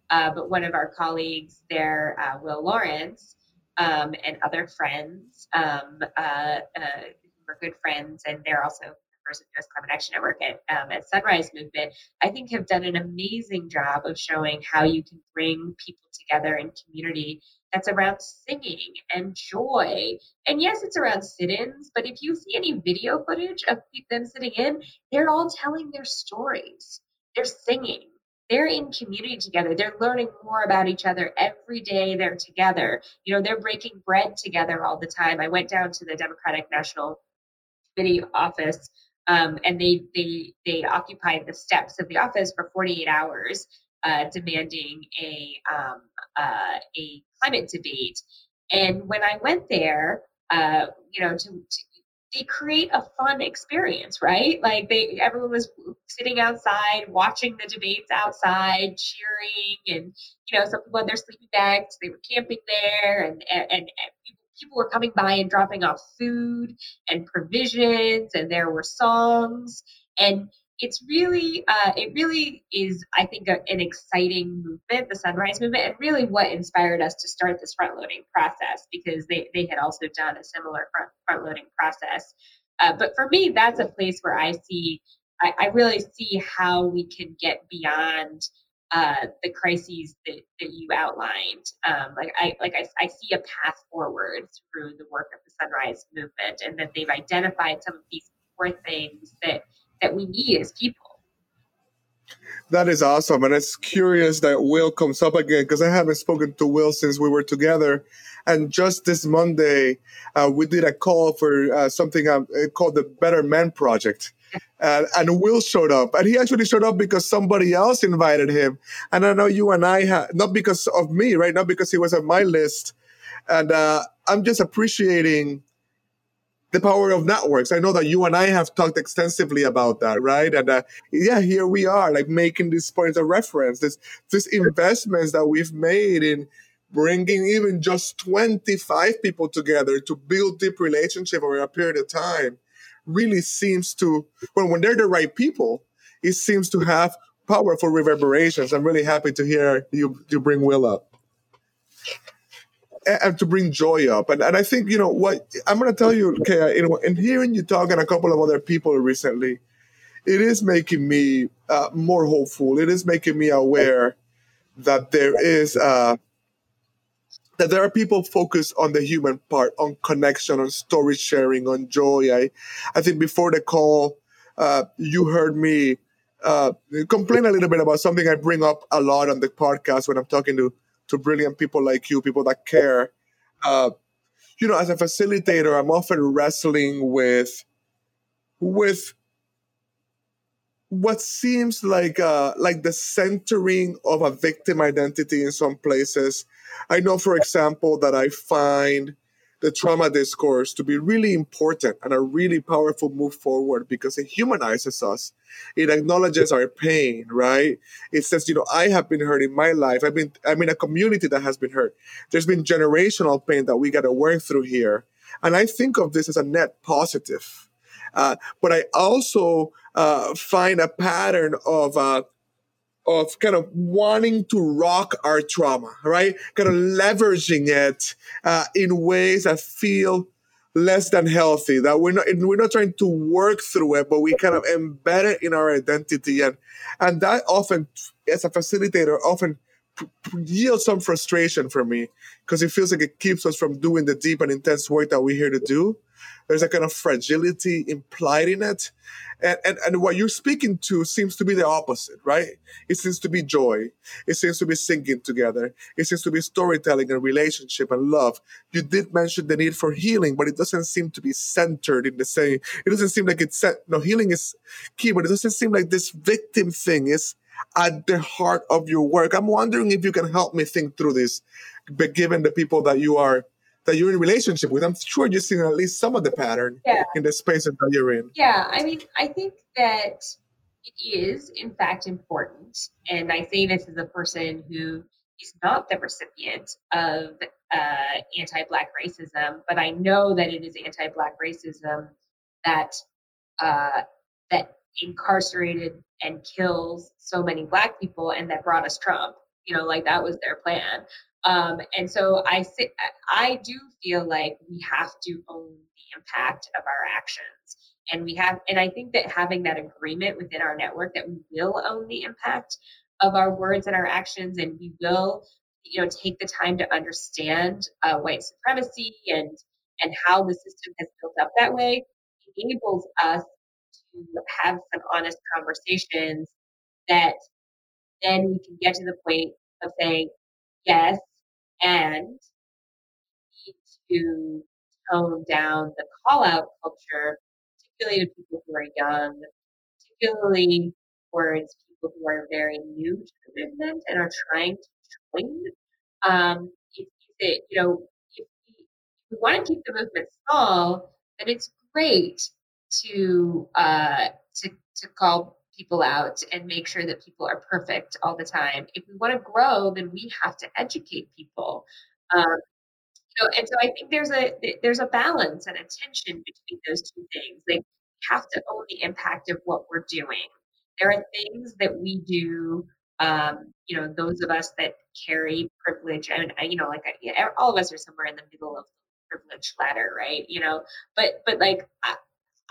uh, but one of our colleagues there, uh, Will Lawrence, um, and other friends, um, uh, uh were good friends, and they're also members of U.S. Climate Action Network at, um, at Sunrise Movement, I think have done an amazing job of showing how you can bring people together in community that's around singing and joy. And yes, it's around sit ins, but if you see any video footage of them sitting in, they're all telling their stories. They're singing, they're in community together. They're learning more about each other every day they're together. You know, they're breaking bread together all the time. I went down to the Democratic National Committee office um, and they they they occupied the steps of the office for 48 hours, uh, demanding a um, uh, a climate debate. And when I went there, uh, you know, to, to they create a fun experience, right? Like they everyone was sitting outside watching the debates outside, cheering, and you know, some people had their sleeping bags, they were camping there, and and, and people, were coming by and dropping off food and provisions, and there were songs, and it's really uh, it really is i think a, an exciting movement the sunrise movement and really what inspired us to start this front loading process because they, they had also done a similar front, front loading process. Uh, but for me that's a place where i see I, I really see how we can get beyond uh, the crises that, that you outlined. Um, like I like I, I see a path forward through the work of the Sunrise Movement, and that they've identified some of these core things that that we need as people. That is awesome. And it's curious that Will comes up again because I haven't spoken to Will since we were together. And just this Monday, uh, we did a call for uh, something uh, called the Better Men Project. Uh, and Will showed up, and he actually showed up because somebody else invited him. And I know you and I had not because of me, right? Not because he was on my list. And uh, I'm just appreciating the power of networks. I know that you and I have talked extensively about that, right? And uh, yeah, here we are, like making these points of reference. This this investments that we've made in bringing even just 25 people together to build deep relationship over a period of time really seems to when when they're the right people, it seems to have powerful reverberations. I'm really happy to hear you you bring Will up and to bring joy up. And, and I think, you know, what I'm going to tell you, Keya, you know, and hearing you talk and a couple of other people recently, it is making me uh, more hopeful. It is making me aware that there is, uh, that there are people focused on the human part, on connection, on story sharing, on joy. I, I think before the call, uh, you heard me uh, complain a little bit about something I bring up a lot on the podcast when I'm talking to to brilliant people like you, people that care. Uh, you know, as a facilitator, I'm often wrestling with with what seems like uh, like the centering of a victim identity in some places. I know, for example, that I find the trauma discourse to be really important and a really powerful move forward because it humanizes us. It acknowledges our pain, right? It says, you know, I have been hurt in my life. I've been, I'm in a community that has been hurt. There's been generational pain that we got to work through here. And I think of this as a net positive. Uh, but I also uh, find a pattern of uh, of kind of wanting to rock our trauma, right? Kind of leveraging it uh, in ways that feel less than healthy. That we're not we're not trying to work through it, but we kind of embed it in our identity, and and that often, as a facilitator, often yields some frustration for me because it feels like it keeps us from doing the deep and intense work that we're here to do. There's a kind of fragility implied in it. And, and, and what you're speaking to seems to be the opposite, right? It seems to be joy. It seems to be singing together. It seems to be storytelling and relationship and love. You did mention the need for healing, but it doesn't seem to be centered in the same. It doesn't seem like it's, no, healing is key, but it doesn't seem like this victim thing is at the heart of your work. I'm wondering if you can help me think through this, but given the people that you are that you're in relationship with, I'm sure you've seen at least some of the pattern yeah. in the spaces that you're in. Yeah, I mean, I think that it is in fact important, and I say this as a person who is not the recipient of uh, anti-black racism, but I know that it is anti-black racism that uh, that incarcerated and kills so many black people and that brought us Trump. You know, like that was their plan. Um, and so I sit, I do feel like we have to own the impact of our actions. And we have, and I think that having that agreement within our network that we will own the impact of our words and our actions, and we will, you know, take the time to understand uh, white supremacy and and how the system has built up that way enables us to have some honest conversations that then we can get to the point of saying, yes, and need to tone down the call out culture, particularly to people who are young, particularly towards people who are very new to the movement and are trying to join. Um, if, if you know, if we, if we want to keep the movement small, then it's great to uh, to to call people out and make sure that people are perfect all the time. If we want to grow, then we have to educate people. Um, you know, and so I think there's a there's a balance and a tension between those two things. Like we have to own the impact of what we're doing. There are things that we do. Um, you know, those of us that carry privilege, and you know, like all of us are somewhere in the middle of the privilege ladder, right? You know, but but like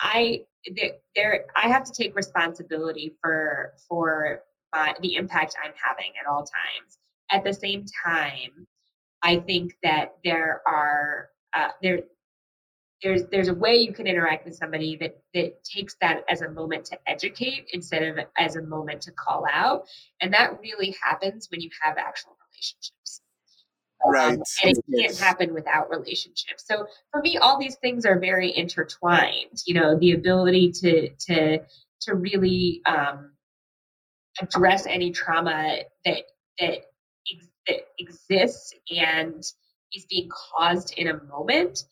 I there I have to take responsibility for for the impact I'm having at all times. At the same time, I think that there are uh, there there's there's a way you can interact with somebody that that takes that as a moment to educate instead of as a moment to call out, and that really happens when you have actual relationships. Right. Um, and it can't happen without relationships. So for me, all these things are very intertwined. You know, the ability to to to really um, address any trauma that that, ex- that exists and is being caused in a moment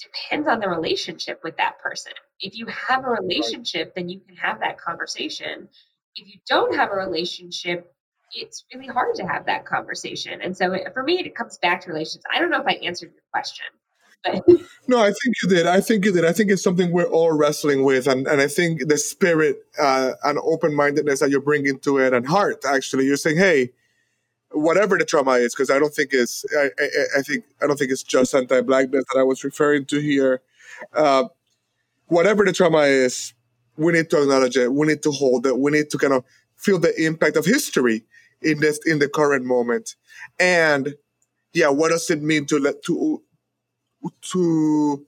depends on the relationship with that person. If you have a relationship, then you can have that conversation. If you don't have a relationship, it's really hard to have that conversation. And so for me, it comes back to relationships. I don't know if I answered your question. But. No, I think you did. I think you did. I think it's something we're all wrestling with, and, and I think the spirit uh, and open mindedness that you're bringing to it, and heart. Actually, you're saying, "Hey, whatever the trauma is," because I don't think it's. I, I, I, think I don't think it's just anti-blackness that I was referring to here. Uh, whatever the trauma is, we need to acknowledge it. We need to hold it. We need to kind of feel the impact of history in this in the current moment. And yeah what does it mean to let to to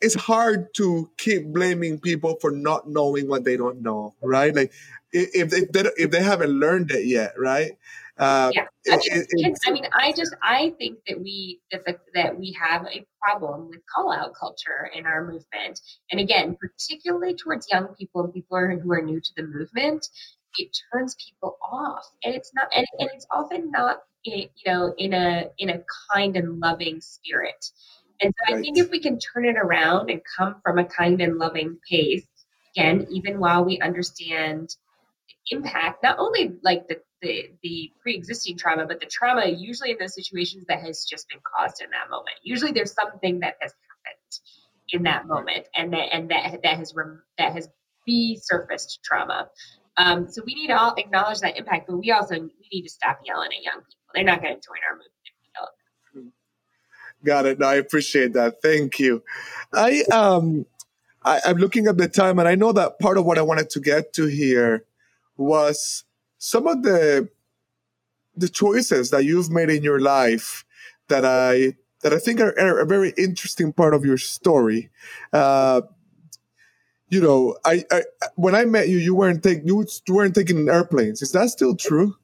it's hard to keep blaming people for not knowing what they don't know right? Like if they, if they, if they haven't learned it yet right? Uh, yeah. I mean, it, I mean, I just I think that we that the, that we have a problem with call out culture in our movement, and again, particularly towards young people and people who are new to the movement, it turns people off. And it's not and, and it's often not in, you know in a in a kind and loving spirit. And so right. i think if we can turn it around and come from a kind and loving pace again even while we understand the impact not only like the the, the pre-existing trauma but the trauma usually in those situations that has just been caused in that moment. Usually there's something that has happened in that moment and that and that that has rem, that has resurfaced trauma um, so we need to all acknowledge that impact, but we also we need to stop yelling at young people. They're not going to join our movement Got it. No, I appreciate that. Thank you. I um I, I'm looking at the time and I know that part of what I wanted to get to here was some of the the choices that you've made in your life that I that I think are, are a very interesting part of your story. Uh, you know, I, I when I met you, you weren't take you weren't taking airplanes. Is that still true?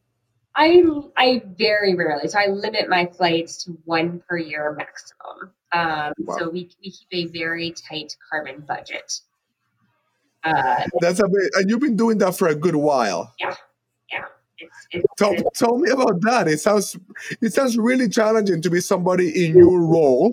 I I very rarely. So I limit my flights to one per year maximum. Um, wow. So we we keep a very tight carbon budget. Uh, That's a bit, and you've been doing that for a good while. Yeah, yeah. It's, it's, tell, it's, tell me about that. It sounds it sounds really challenging to be somebody in your role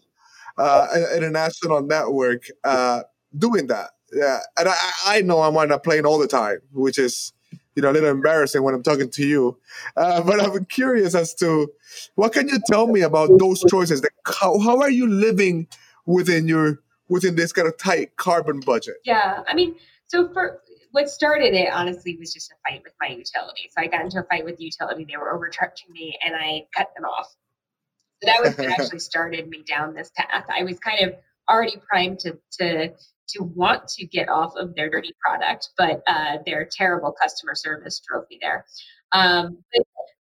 uh, in a national network uh, doing that. Yeah, and I, I know I'm on a plane all the time, which is you know a little embarrassing when I'm talking to you. Uh, but I'm curious as to what can you tell me about those choices? Like how how are you living within your within this kind of tight carbon budget? Yeah, I mean, so for what started it honestly was just a fight with my utility. So I got into a fight with the utility; they were overcharging me, and I cut them off. So that was what actually started me down this path. I was kind of already primed to to to want to get off of their dirty product, but uh, their terrible customer service drove me there. Um,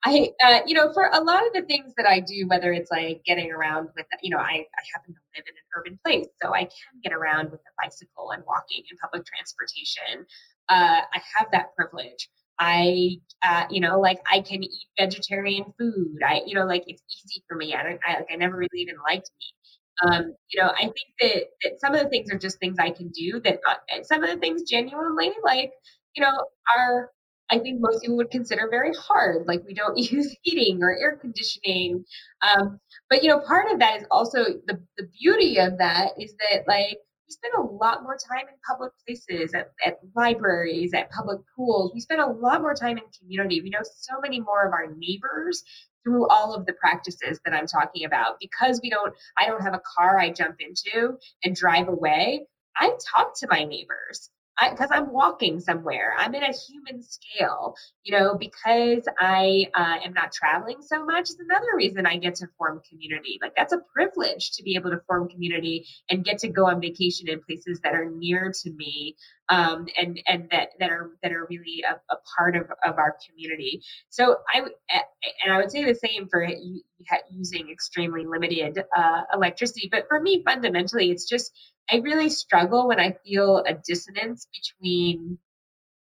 I, uh, you know, for a lot of the things that I do, whether it's like getting around with, you know, I, I happen to live in an urban place, so I can get around with a bicycle and walking and public transportation. Uh, I have that privilege. I, uh, you know, like I can eat vegetarian food. I, you know, like it's easy for me. I don't, I like, I never really even liked meat. Um, you know, I think that, that some of the things are just things I can do that not, some of the things genuinely like, you know, are, I think most people would consider very hard. Like we don't use heating or air conditioning. Um, but, you know, part of that is also the, the beauty of that is that like, we spend a lot more time in public places, at, at libraries, at public pools. We spend a lot more time in community. We know so many more of our neighbors through all of the practices that I'm talking about. Because we don't, I don't have a car I jump into and drive away. I talk to my neighbors because I'm walking somewhere. I'm in a human scale, you know, because I uh, am not traveling so much is another reason I get to form community. Like that's a privilege to be able to form community and get to go on vacation in places that are near to me um, and and that that are that are really a, a, part of, of our community. So I and I would say the same for using extremely limited uh, electricity. But for me, fundamentally, it's just I really struggle when I feel a dissonance between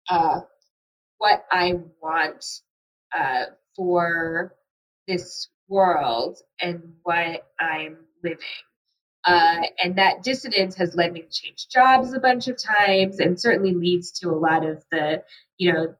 uh, what I want uh, for this world and what I'm living. Uh, and that dissidence has led me to change jobs a bunch of times and certainly leads to a lot of the, you know,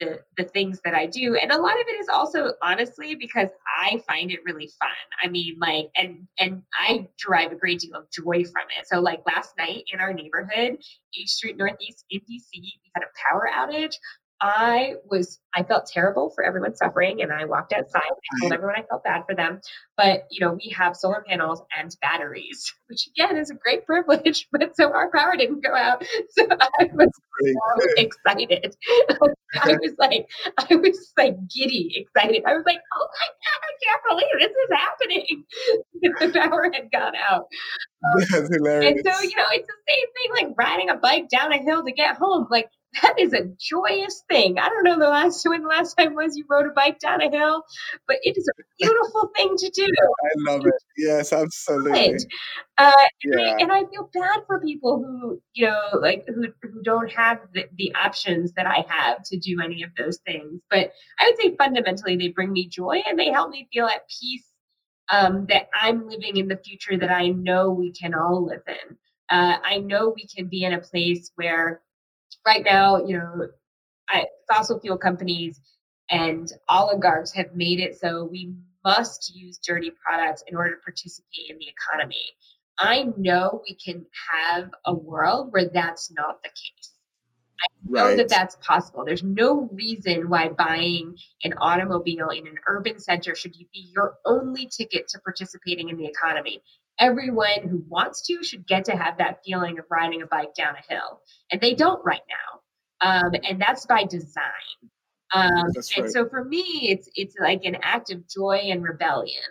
the, the things that I do. And a lot of it is also honestly because I find it really fun. I mean, like, and and I derive a great deal of joy from it. So like last night in our neighborhood, H Street Northeast in DC, we had a power outage. I was, I felt terrible for everyone suffering, and I walked outside. I told everyone I felt bad for them. But you know, we have solar panels and batteries, which again is a great privilege. But so our power didn't go out, so I was so excited. I was like, I was like giddy excited. I was like, oh my god, I can't believe this is happening. the power had gone out. Um, That's hilarious. And so you know, it's the same thing like riding a bike down a hill to get home. Like that is a joyous thing. I don't know the last when the last time was you rode a bike down a hill, but it is a beautiful thing to do. I love it. Yes, absolutely. Uh, and, yeah. I, and, I, feel bad for people who you know like who who don't have the, the options that I have to do any of those things. But I would say fundamentally they bring me joy and they help me feel at peace um, that I'm living in the future that I know we can all live in. Uh, I know we can be in a place where right now, you know, I, fossil fuel companies and oligarchs have made it so we must use dirty products in order to participate in the economy. I know we can have a world where that's not the case. I know right. that that's possible. There's no reason why buying an automobile in an urban center should be your only ticket to participating in the economy everyone who wants to should get to have that feeling of riding a bike down a hill. And they don't right now. Um, and that's by design. Um, that's and so for me, it's it's like an act of joy and rebellion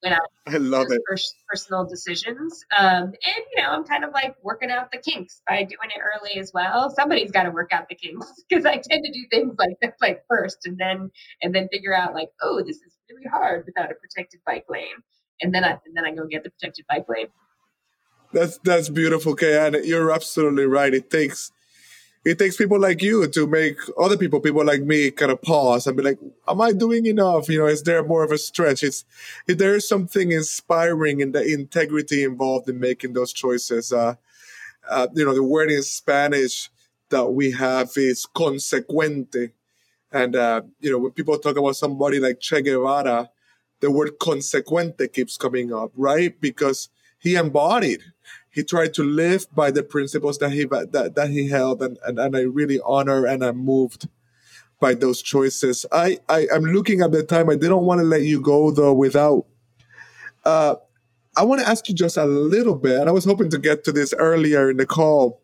when I, I love it. personal decisions. Um, and you know, I'm kind of like working out the kinks by doing it early as well. Somebody's got to work out the kinks because I tend to do things like that like first, and then and then figure out like, oh, this is really hard without a protected bike lane, and then I and then I go get the protected bike lane. That's that's beautiful, Kay, and you're absolutely right. It takes it takes people like you to make other people, people like me, kind of pause and be like, "Am I doing enough? You know, is there more of a stretch? It's there is something inspiring in the integrity involved in making those choices. Uh, uh, you know, the word in Spanish that we have is consecuente, and uh, you know, when people talk about somebody like Che Guevara, the word consecuente keeps coming up, right? Because he embodied he tried to live by the principles that he that, that he held and, and, and I really honor and I'm moved by those choices. I, I am looking at the time. I didn't want to let you go though without uh, I want to ask you just a little bit, and I was hoping to get to this earlier in the call,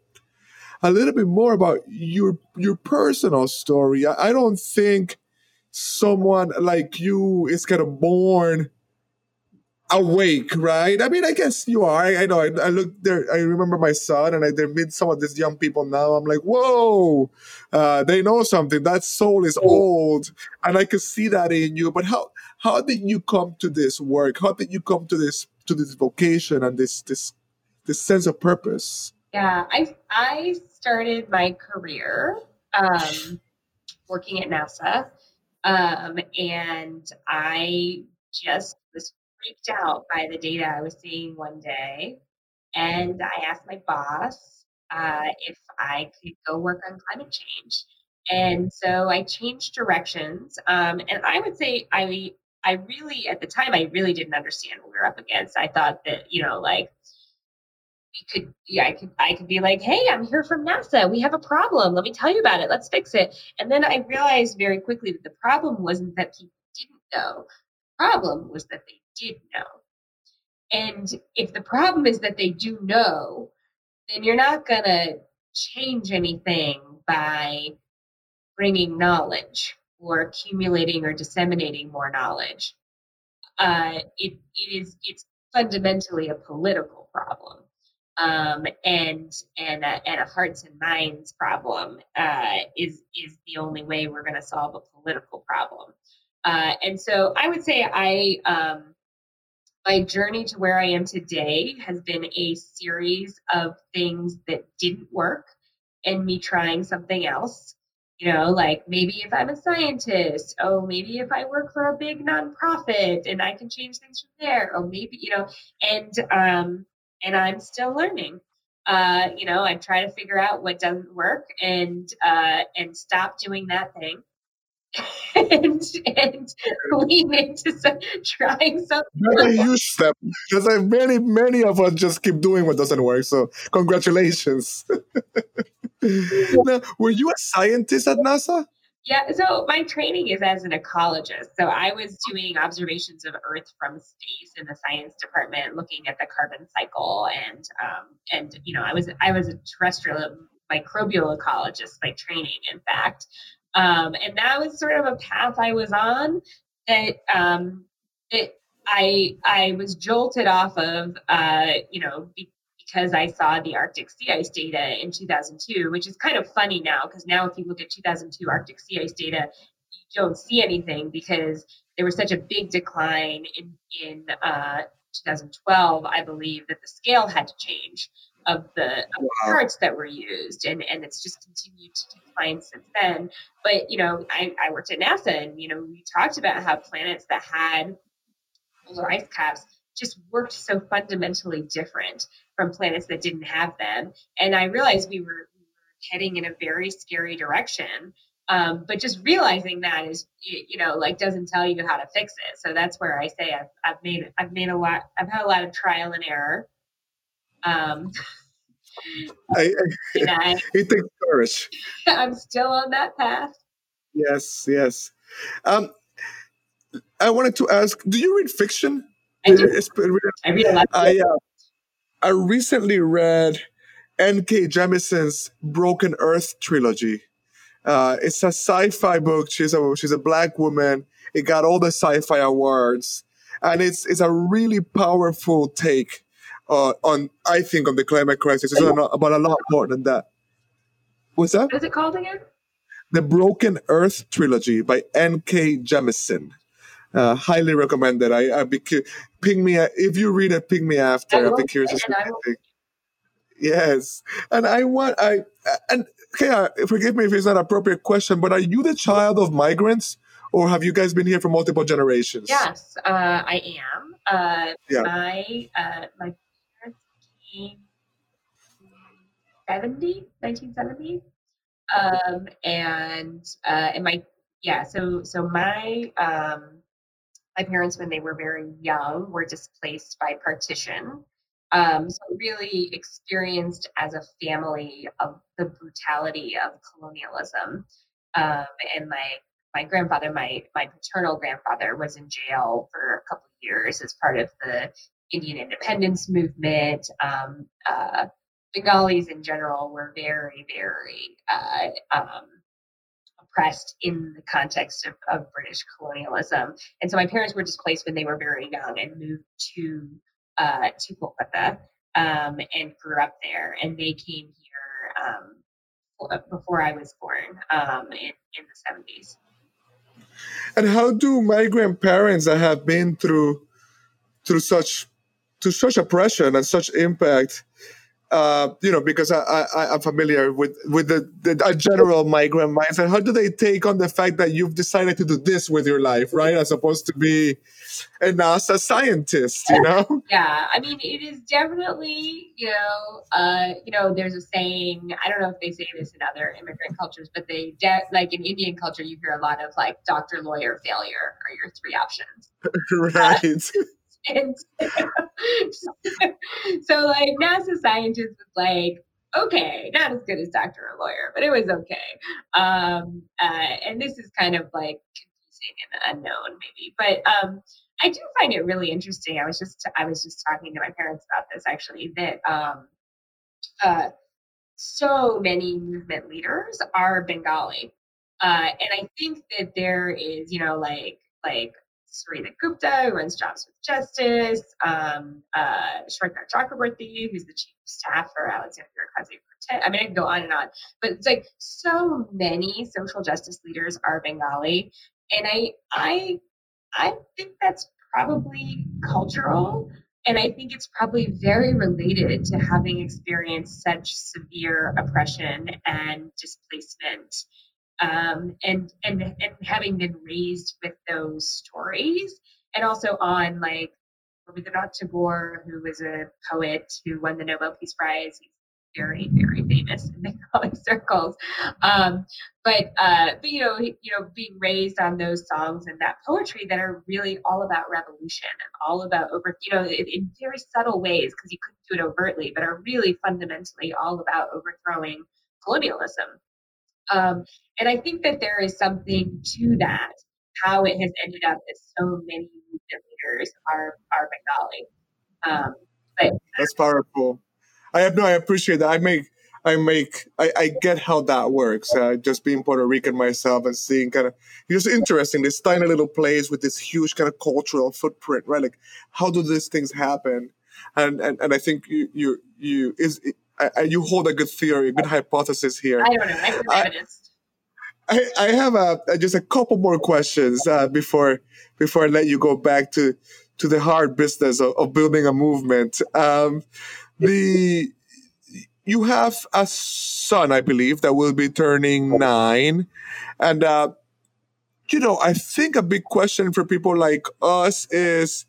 a little bit more about your your personal story. I, I don't think someone like you is kind of born awake, right? I mean, I guess you are. I, I know. I, I, look there. I remember my son, and I there meet some of these young people now. I'm like, whoa, uh, they know something. That soul is old, and I could see that in you. But how how did you come to this work? How did you come to this to this vocation and this this this sense of purpose? Yeah, I I started my career um, working at NASA, um, and I just was freaked out by the data I was seeing one day. And I asked my boss uh, if I could go work on climate change. And so I changed directions. Um, and I would say I I really at the time I really didn't understand what we were up against. I thought that, you know, like we could yeah, I could I could be like, hey, I'm here from NASA. We have a problem. Let me tell you about it. Let's fix it. And then I realized very quickly that the problem wasn't that people didn't know. The problem was that they did know. And if the problem is that they do know, then you're not going to change anything by bringing knowledge or accumulating or disseminating more knowledge. Uh, it, it is it's fundamentally a political problem. Um, and and a, and a hearts and minds problem uh, is is the only way we're going to solve a political problem. Uh, and so I would say I um, my journey to where I am today has been a series of things that didn't work and me trying something else. You know, like maybe if I'm a scientist, oh, maybe if I work for a big nonprofit and I can change things from there, or maybe, you know, and um and I'm still learning. Uh, you know, I try to figure out what doesn't work and uh and stop doing that thing and, and lean into some, trying something. That's a huge step because many, many of us just keep doing what doesn't work. So, congratulations. now, were you a scientist at NASA? Yeah, so my training is as an ecologist. So I was doing observations of Earth from space in the science department, looking at the carbon cycle, and um, and you know I was I was a terrestrial microbial ecologist by training, in fact. Um, and that was sort of a path I was on that um, it, I I was jolted off of, uh, you know, be, because I saw the Arctic sea ice data in 2002, which is kind of funny now because now if you look at 2002 Arctic sea ice data, you don't see anything because there was such a big decline in in uh, 2012, I believe, that the scale had to change of the, of wow. parts that were used, and and it's just continued to decline since then. But you know, I, I worked at NASA, and you know, we talked about how planets that had polar ice caps just worked so fundamentally different from planets that didn't have them. And I realized we were, we were heading in a very scary direction. Um, but just realizing that is, you know, like doesn't tell you how to fix it. So that's where I say I've, I've made, I've made a lot, I've had a lot of trial and error. Um, I, I, I, it takes courage. I'm still on that path. Yes, yes. Um, I wanted to ask: Do you read fiction? I do. I read a lot. I uh, I recently read N.K. Jemisin's Broken Earth trilogy. Uh, it's a sci-fi book. She's a she's a black woman. It got all the sci-fi awards, and it's it's a really powerful take uh, on I think on the climate crisis. It's about a lot more than that. What's that? What is it called again? The Broken Earth Trilogy by N.K. Jemisin. Uh, highly recommend recommended. I, I be ping me if you read it. Ping me after. I'll be curious. Yes, and I want I and okay. Forgive me if it's not an appropriate question, but are you the child of migrants, or have you guys been here for multiple generations? Yes, uh, I am. Uh, yeah. My uh, my parents came 70, 1970. Um, and uh, and my yeah, so so my um, my parents when they were very young were displaced by partition. Um, so really experienced as a family of the brutality of colonialism. Um, and my my grandfather, my my paternal grandfather, was in jail for a couple of years as part of the Indian independence movement. Um, uh, Bengalis in general were very, very uh, um, oppressed in the context of, of, British colonialism. And so my parents were displaced when they were very young and moved to uh, to Kolkata um, and grew up there. And they came here um, before I was born um, in, in the 70s. And how do my grandparents that have been through through such to such oppression and such impact uh, you know, because I, I, am familiar with with the, the a general migrant mindset. How do they take on the fact that you've decided to do this with your life, right, as opposed to be a NASA scientist? You know? Yeah, I mean, it is definitely, you know, uh, you know, there's a saying. I don't know if they say this in other immigrant cultures, but they de- like in Indian culture, you hear a lot of like doctor, lawyer, failure are your three options. right. Uh, and so like NASA scientists was like, okay, not as good as doctor or lawyer, but it was okay. Um, uh, and this is kind of like confusing and unknown maybe, but um, I do find it really interesting. I was just I was just talking to my parents about this actually that um, uh, so many movement leaders are Bengali, uh, and I think that there is you know like like Sarita Gupta, who runs Jobs with Justice, um, uh, Shweta Chakraborty, who's the chief of staff for Alexandria Ocasio-Cortez. I mean, I can go on and on, but it's like so many social justice leaders are Bengali, and I, I, I think that's probably cultural. And I think it's probably very related to having experienced such severe oppression and displacement um, and and and having been raised with those stories, and also on like Rabindranath Tagore, who was a poet who won the Nobel Peace Prize. He's very very famous in Bengali circles. Um, but uh, but you know you know being raised on those songs and that poetry that are really all about revolution and all about over you know in, in very subtle ways because you couldn't do it overtly, but are really fundamentally all about overthrowing colonialism um, and I think that there is something to that, how it has ended up that so many leaders are, are Bengali. Um, but that's powerful. I have no, I appreciate that. I make, I make, I, I get how that works. Uh, just being Puerto Rican myself and seeing kind of, it's just interesting. This tiny little place with this huge kind of cultural footprint, right? Like, how do these things happen? And and, and I think you you you is I, you hold a good theory, a good hypothesis here. I don't know. I'm feminist. I, I have a, just a couple more questions uh, before before I let you go back to to the hard business of, of building a movement. Um, the you have a son, I believe, that will be turning nine, and uh, you know, I think a big question for people like us is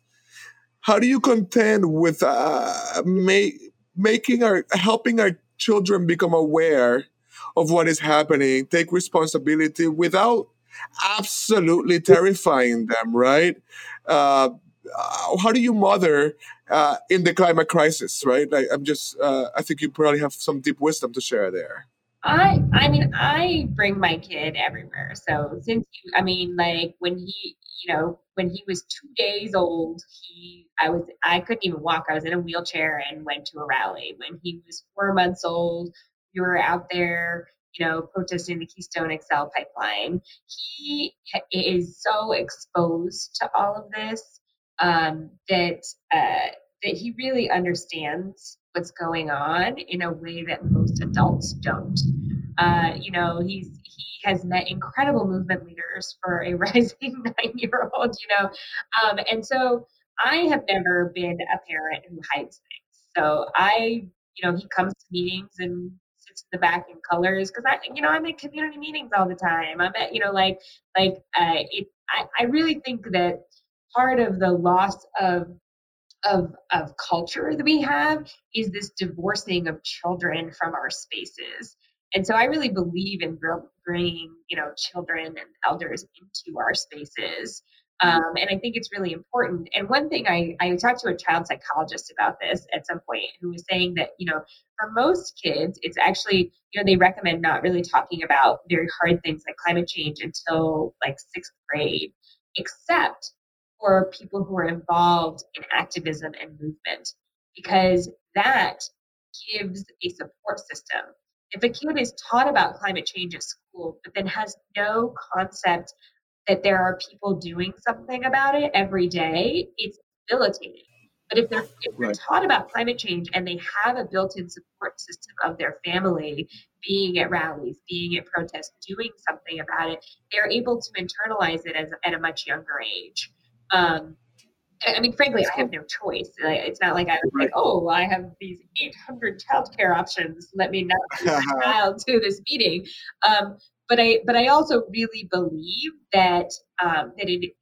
how do you contend with uh, make making our helping our children become aware of what is happening, take responsibility without absolutely terrifying them, right? Uh, how do you mother uh, in the climate crisis, right? Like, I'm just, uh, I think you probably have some deep wisdom to share there. I, I mean, I bring my kid everywhere. So since you, I mean, like when he, you know, when he was two days old, he I was I couldn't even walk. I was in a wheelchair and went to a rally. When he was four months old, we were out there, you know, protesting the Keystone XL pipeline. He is so exposed to all of this um, that uh, that he really understands what's going on in a way that most adults don't. Uh, you know, he's he has met incredible movement leaders for a rising nine year old. You know, um, and so I have never been a parent who hides things. So I, you know, he comes to meetings and sits in the back in colors because I, you know, I'm at community meetings all the time. I'm at, you know, like, like, uh, it. I, I really think that part of the loss of of of culture that we have is this divorcing of children from our spaces. And so I really believe in bringing, you know, children and elders into our spaces. Um, and I think it's really important. And one thing I, I talked to a child psychologist about this at some point who was saying that, you know, for most kids, it's actually, you know, they recommend not really talking about very hard things like climate change until like sixth grade, except for people who are involved in activism and movement, because that gives a support system. If a kid is taught about climate change at school, but then has no concept that there are people doing something about it every day, it's debilitating. But if they're, if they're right. taught about climate change and they have a built-in support system of their family being at rallies, being at protests, doing something about it, they're able to internalize it as, at a much younger age. Um, I mean, frankly, I have no choice. It's not like I'm like, oh, I have these 800 childcare options. Let me not my child to this meeting. Um, but I, but I also really believe that um, that it,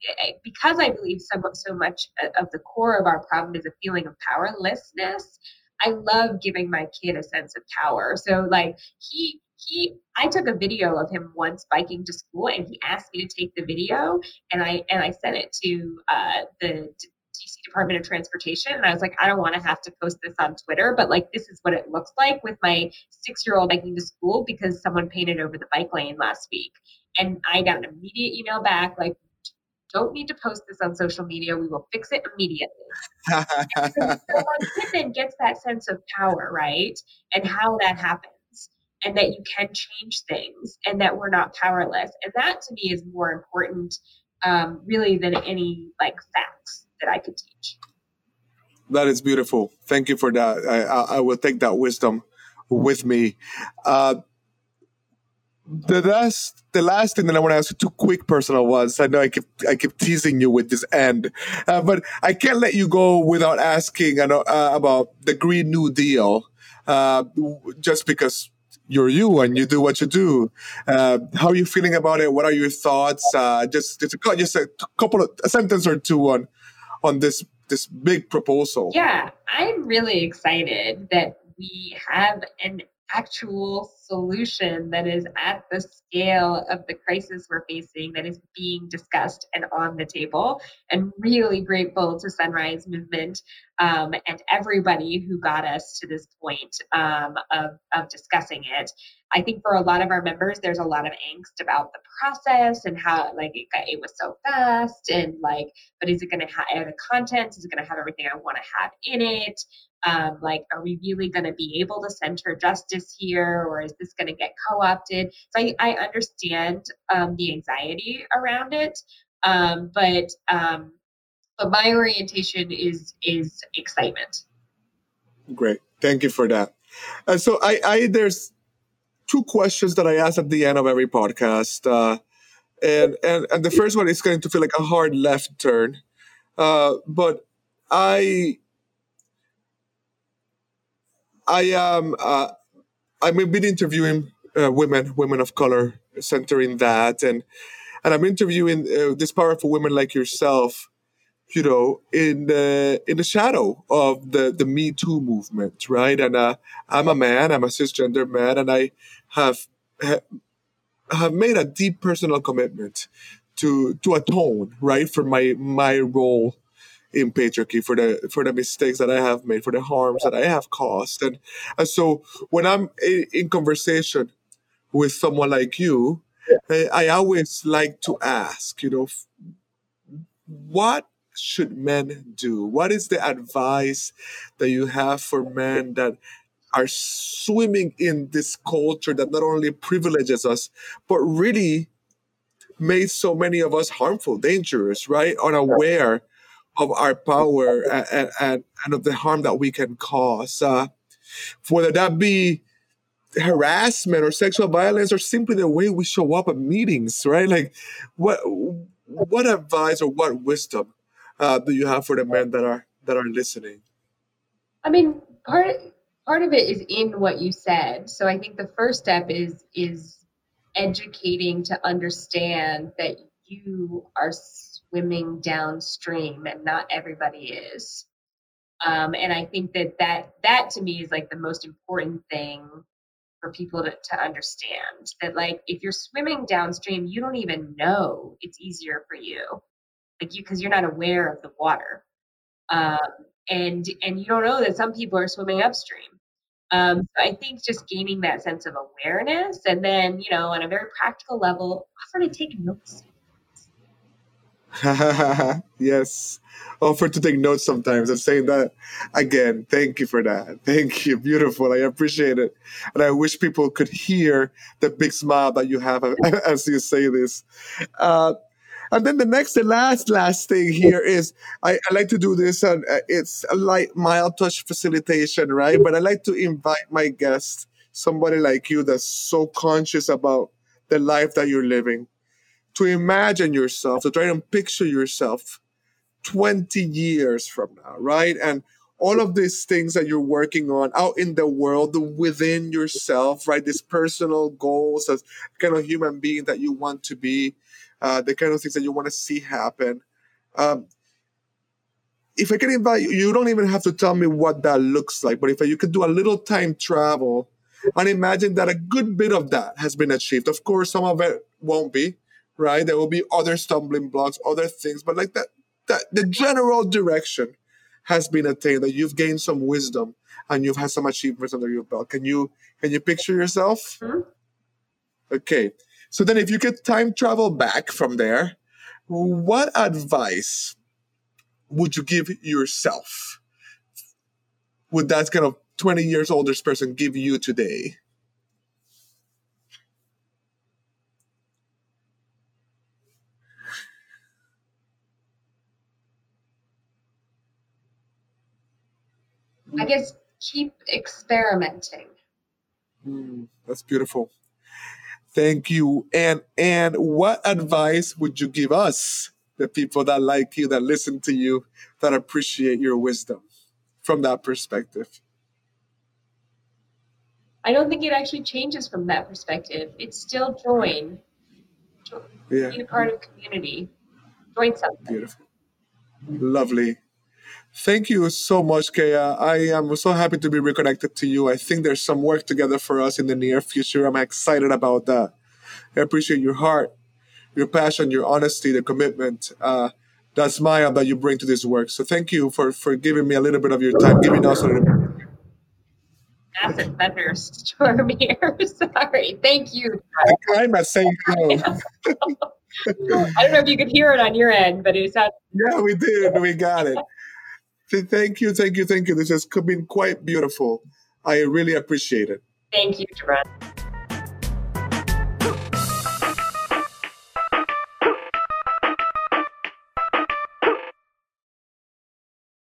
because I believe so so much of the core of our problem is a feeling of powerlessness. I love giving my kid a sense of power. So like he he I took a video of him once biking to school and he asked me to take the video and I and I sent it to uh, the DC Department of Transportation and I was like I don't want to have to post this on Twitter but like this is what it looks like with my 6-year-old biking to school because someone painted over the bike lane last week and I got an immediate email back like don't need to post this on social media. We will fix it immediately. so, so then gets that sense of power, right? And how that happens and that you can change things and that we're not powerless. And that to me is more important, um, really, than any like facts that I could teach. That is beautiful. Thank you for that. I, I, I will take that wisdom with me. Uh, the last the last thing that I want to ask you two quick personal ones. I know I keep I keep teasing you with this end, uh, but I can't let you go without asking uh, about the Green New Deal. Uh, just because you're you and you do what you do. Uh, how are you feeling about it? What are your thoughts? Uh, just just a, just a couple of a sentence or two on on this this big proposal. Yeah, I'm really excited that we have an actual solution that is at the scale of the crisis we're facing that is being discussed and on the table. And really grateful to sunrise movement um, and everybody who got us to this point um, of, of discussing it. I think for a lot of our members there's a lot of angst about the process and how like it, got, it was so fast and like but is it going to have the content is it going to have everything i want to have in it um, like, are we really going to be able to center justice here, or is this going to get co-opted? So I, I understand um, the anxiety around it, um, but um, but my orientation is is excitement. Great, thank you for that. And so I, I there's two questions that I ask at the end of every podcast, uh, and and and the first one is going to feel like a hard left turn, uh, but I I um uh, I've been interviewing uh, women, women of color, centering that, and and I'm interviewing uh, these powerful women like yourself, you know, in the in the shadow of the the Me Too movement, right? And uh, I'm a man, I'm a cisgender man, and I have have made a deep personal commitment to to atone, right, for my my role in patriarchy for the for the mistakes that I have made, for the harms that I have caused, and and so when I'm in, in conversation with someone like you, I, eh, I always like to ask, you know, what should men do? What is the advice that you have for men that are swimming in this culture that not only privileges us, but really made so many of us harmful, dangerous, right? Unaware of our power and, and, and of the harm that we can cause. Uh, whether that be harassment or sexual violence or simply the way we show up at meetings, right? Like, what what advice or what wisdom uh, do you have for the men that are that are listening? I mean, part part of it is in what you said. So I think the first step is is educating to understand that you are swimming downstream and not everybody is. Um, and I think that, that that to me is like the most important thing for people to, to understand that like if you're swimming downstream, you don't even know it's easier for you. Like you because you're not aware of the water. Um, and and you don't know that some people are swimming upstream. Um, so I think just gaining that sense of awareness, and then you know, on a very practical level, offer to take notes. yes, offer to take notes sometimes. I'm saying that again. Thank you for that. Thank you. Beautiful. I appreciate it, and I wish people could hear the big smile that you have as you say this. Uh, and then the next, the last, last thing here is I, I like to do this, and uh, it's a light, mild touch facilitation, right? But I like to invite my guest, somebody like you that's so conscious about the life that you're living, to imagine yourself, to try and picture yourself 20 years from now, right? And all of these things that you're working on out in the world, within yourself, right? These personal goals as kind of human being that you want to be uh, the kind of things that you want to see happen. Um, if I can invite you, you don't even have to tell me what that looks like, but if you could do a little time travel and imagine that a good bit of that has been achieved. Of course, some of it won't be, right? There will be other stumbling blocks, other things, but like that, that the general direction has been attained, that you've gained some wisdom and you've had some achievements under your belt. Can you can you picture yourself? Mm-hmm. Okay. So then, if you could time travel back from there, what advice would you give yourself? Would that kind of 20 years older person give you today? I guess keep experimenting. Mm, that's beautiful. Thank you. And and what advice would you give us, the people that like you, that listen to you, that appreciate your wisdom from that perspective? I don't think it actually changes from that perspective. It's still join. join yeah. Be a part of community. Join something. Beautiful. Lovely. Thank you so much, Keya. I am so happy to be reconnected to you. I think there's some work together for us in the near future. I'm excited about that. I appreciate your heart, your passion, your honesty, the commitment, uh, that smile that you bring to this work. So thank you for, for giving me a little bit of your time, giving us a little bit. Massive thunderstorm here. Sorry. Thank you. I'm climate saying hello. I don't know if you could hear it on your end, but it sounded. Yeah, we did. We got it. Thank you, thank you, thank you. This has been quite beautiful. I really appreciate it. Thank you, Jerome.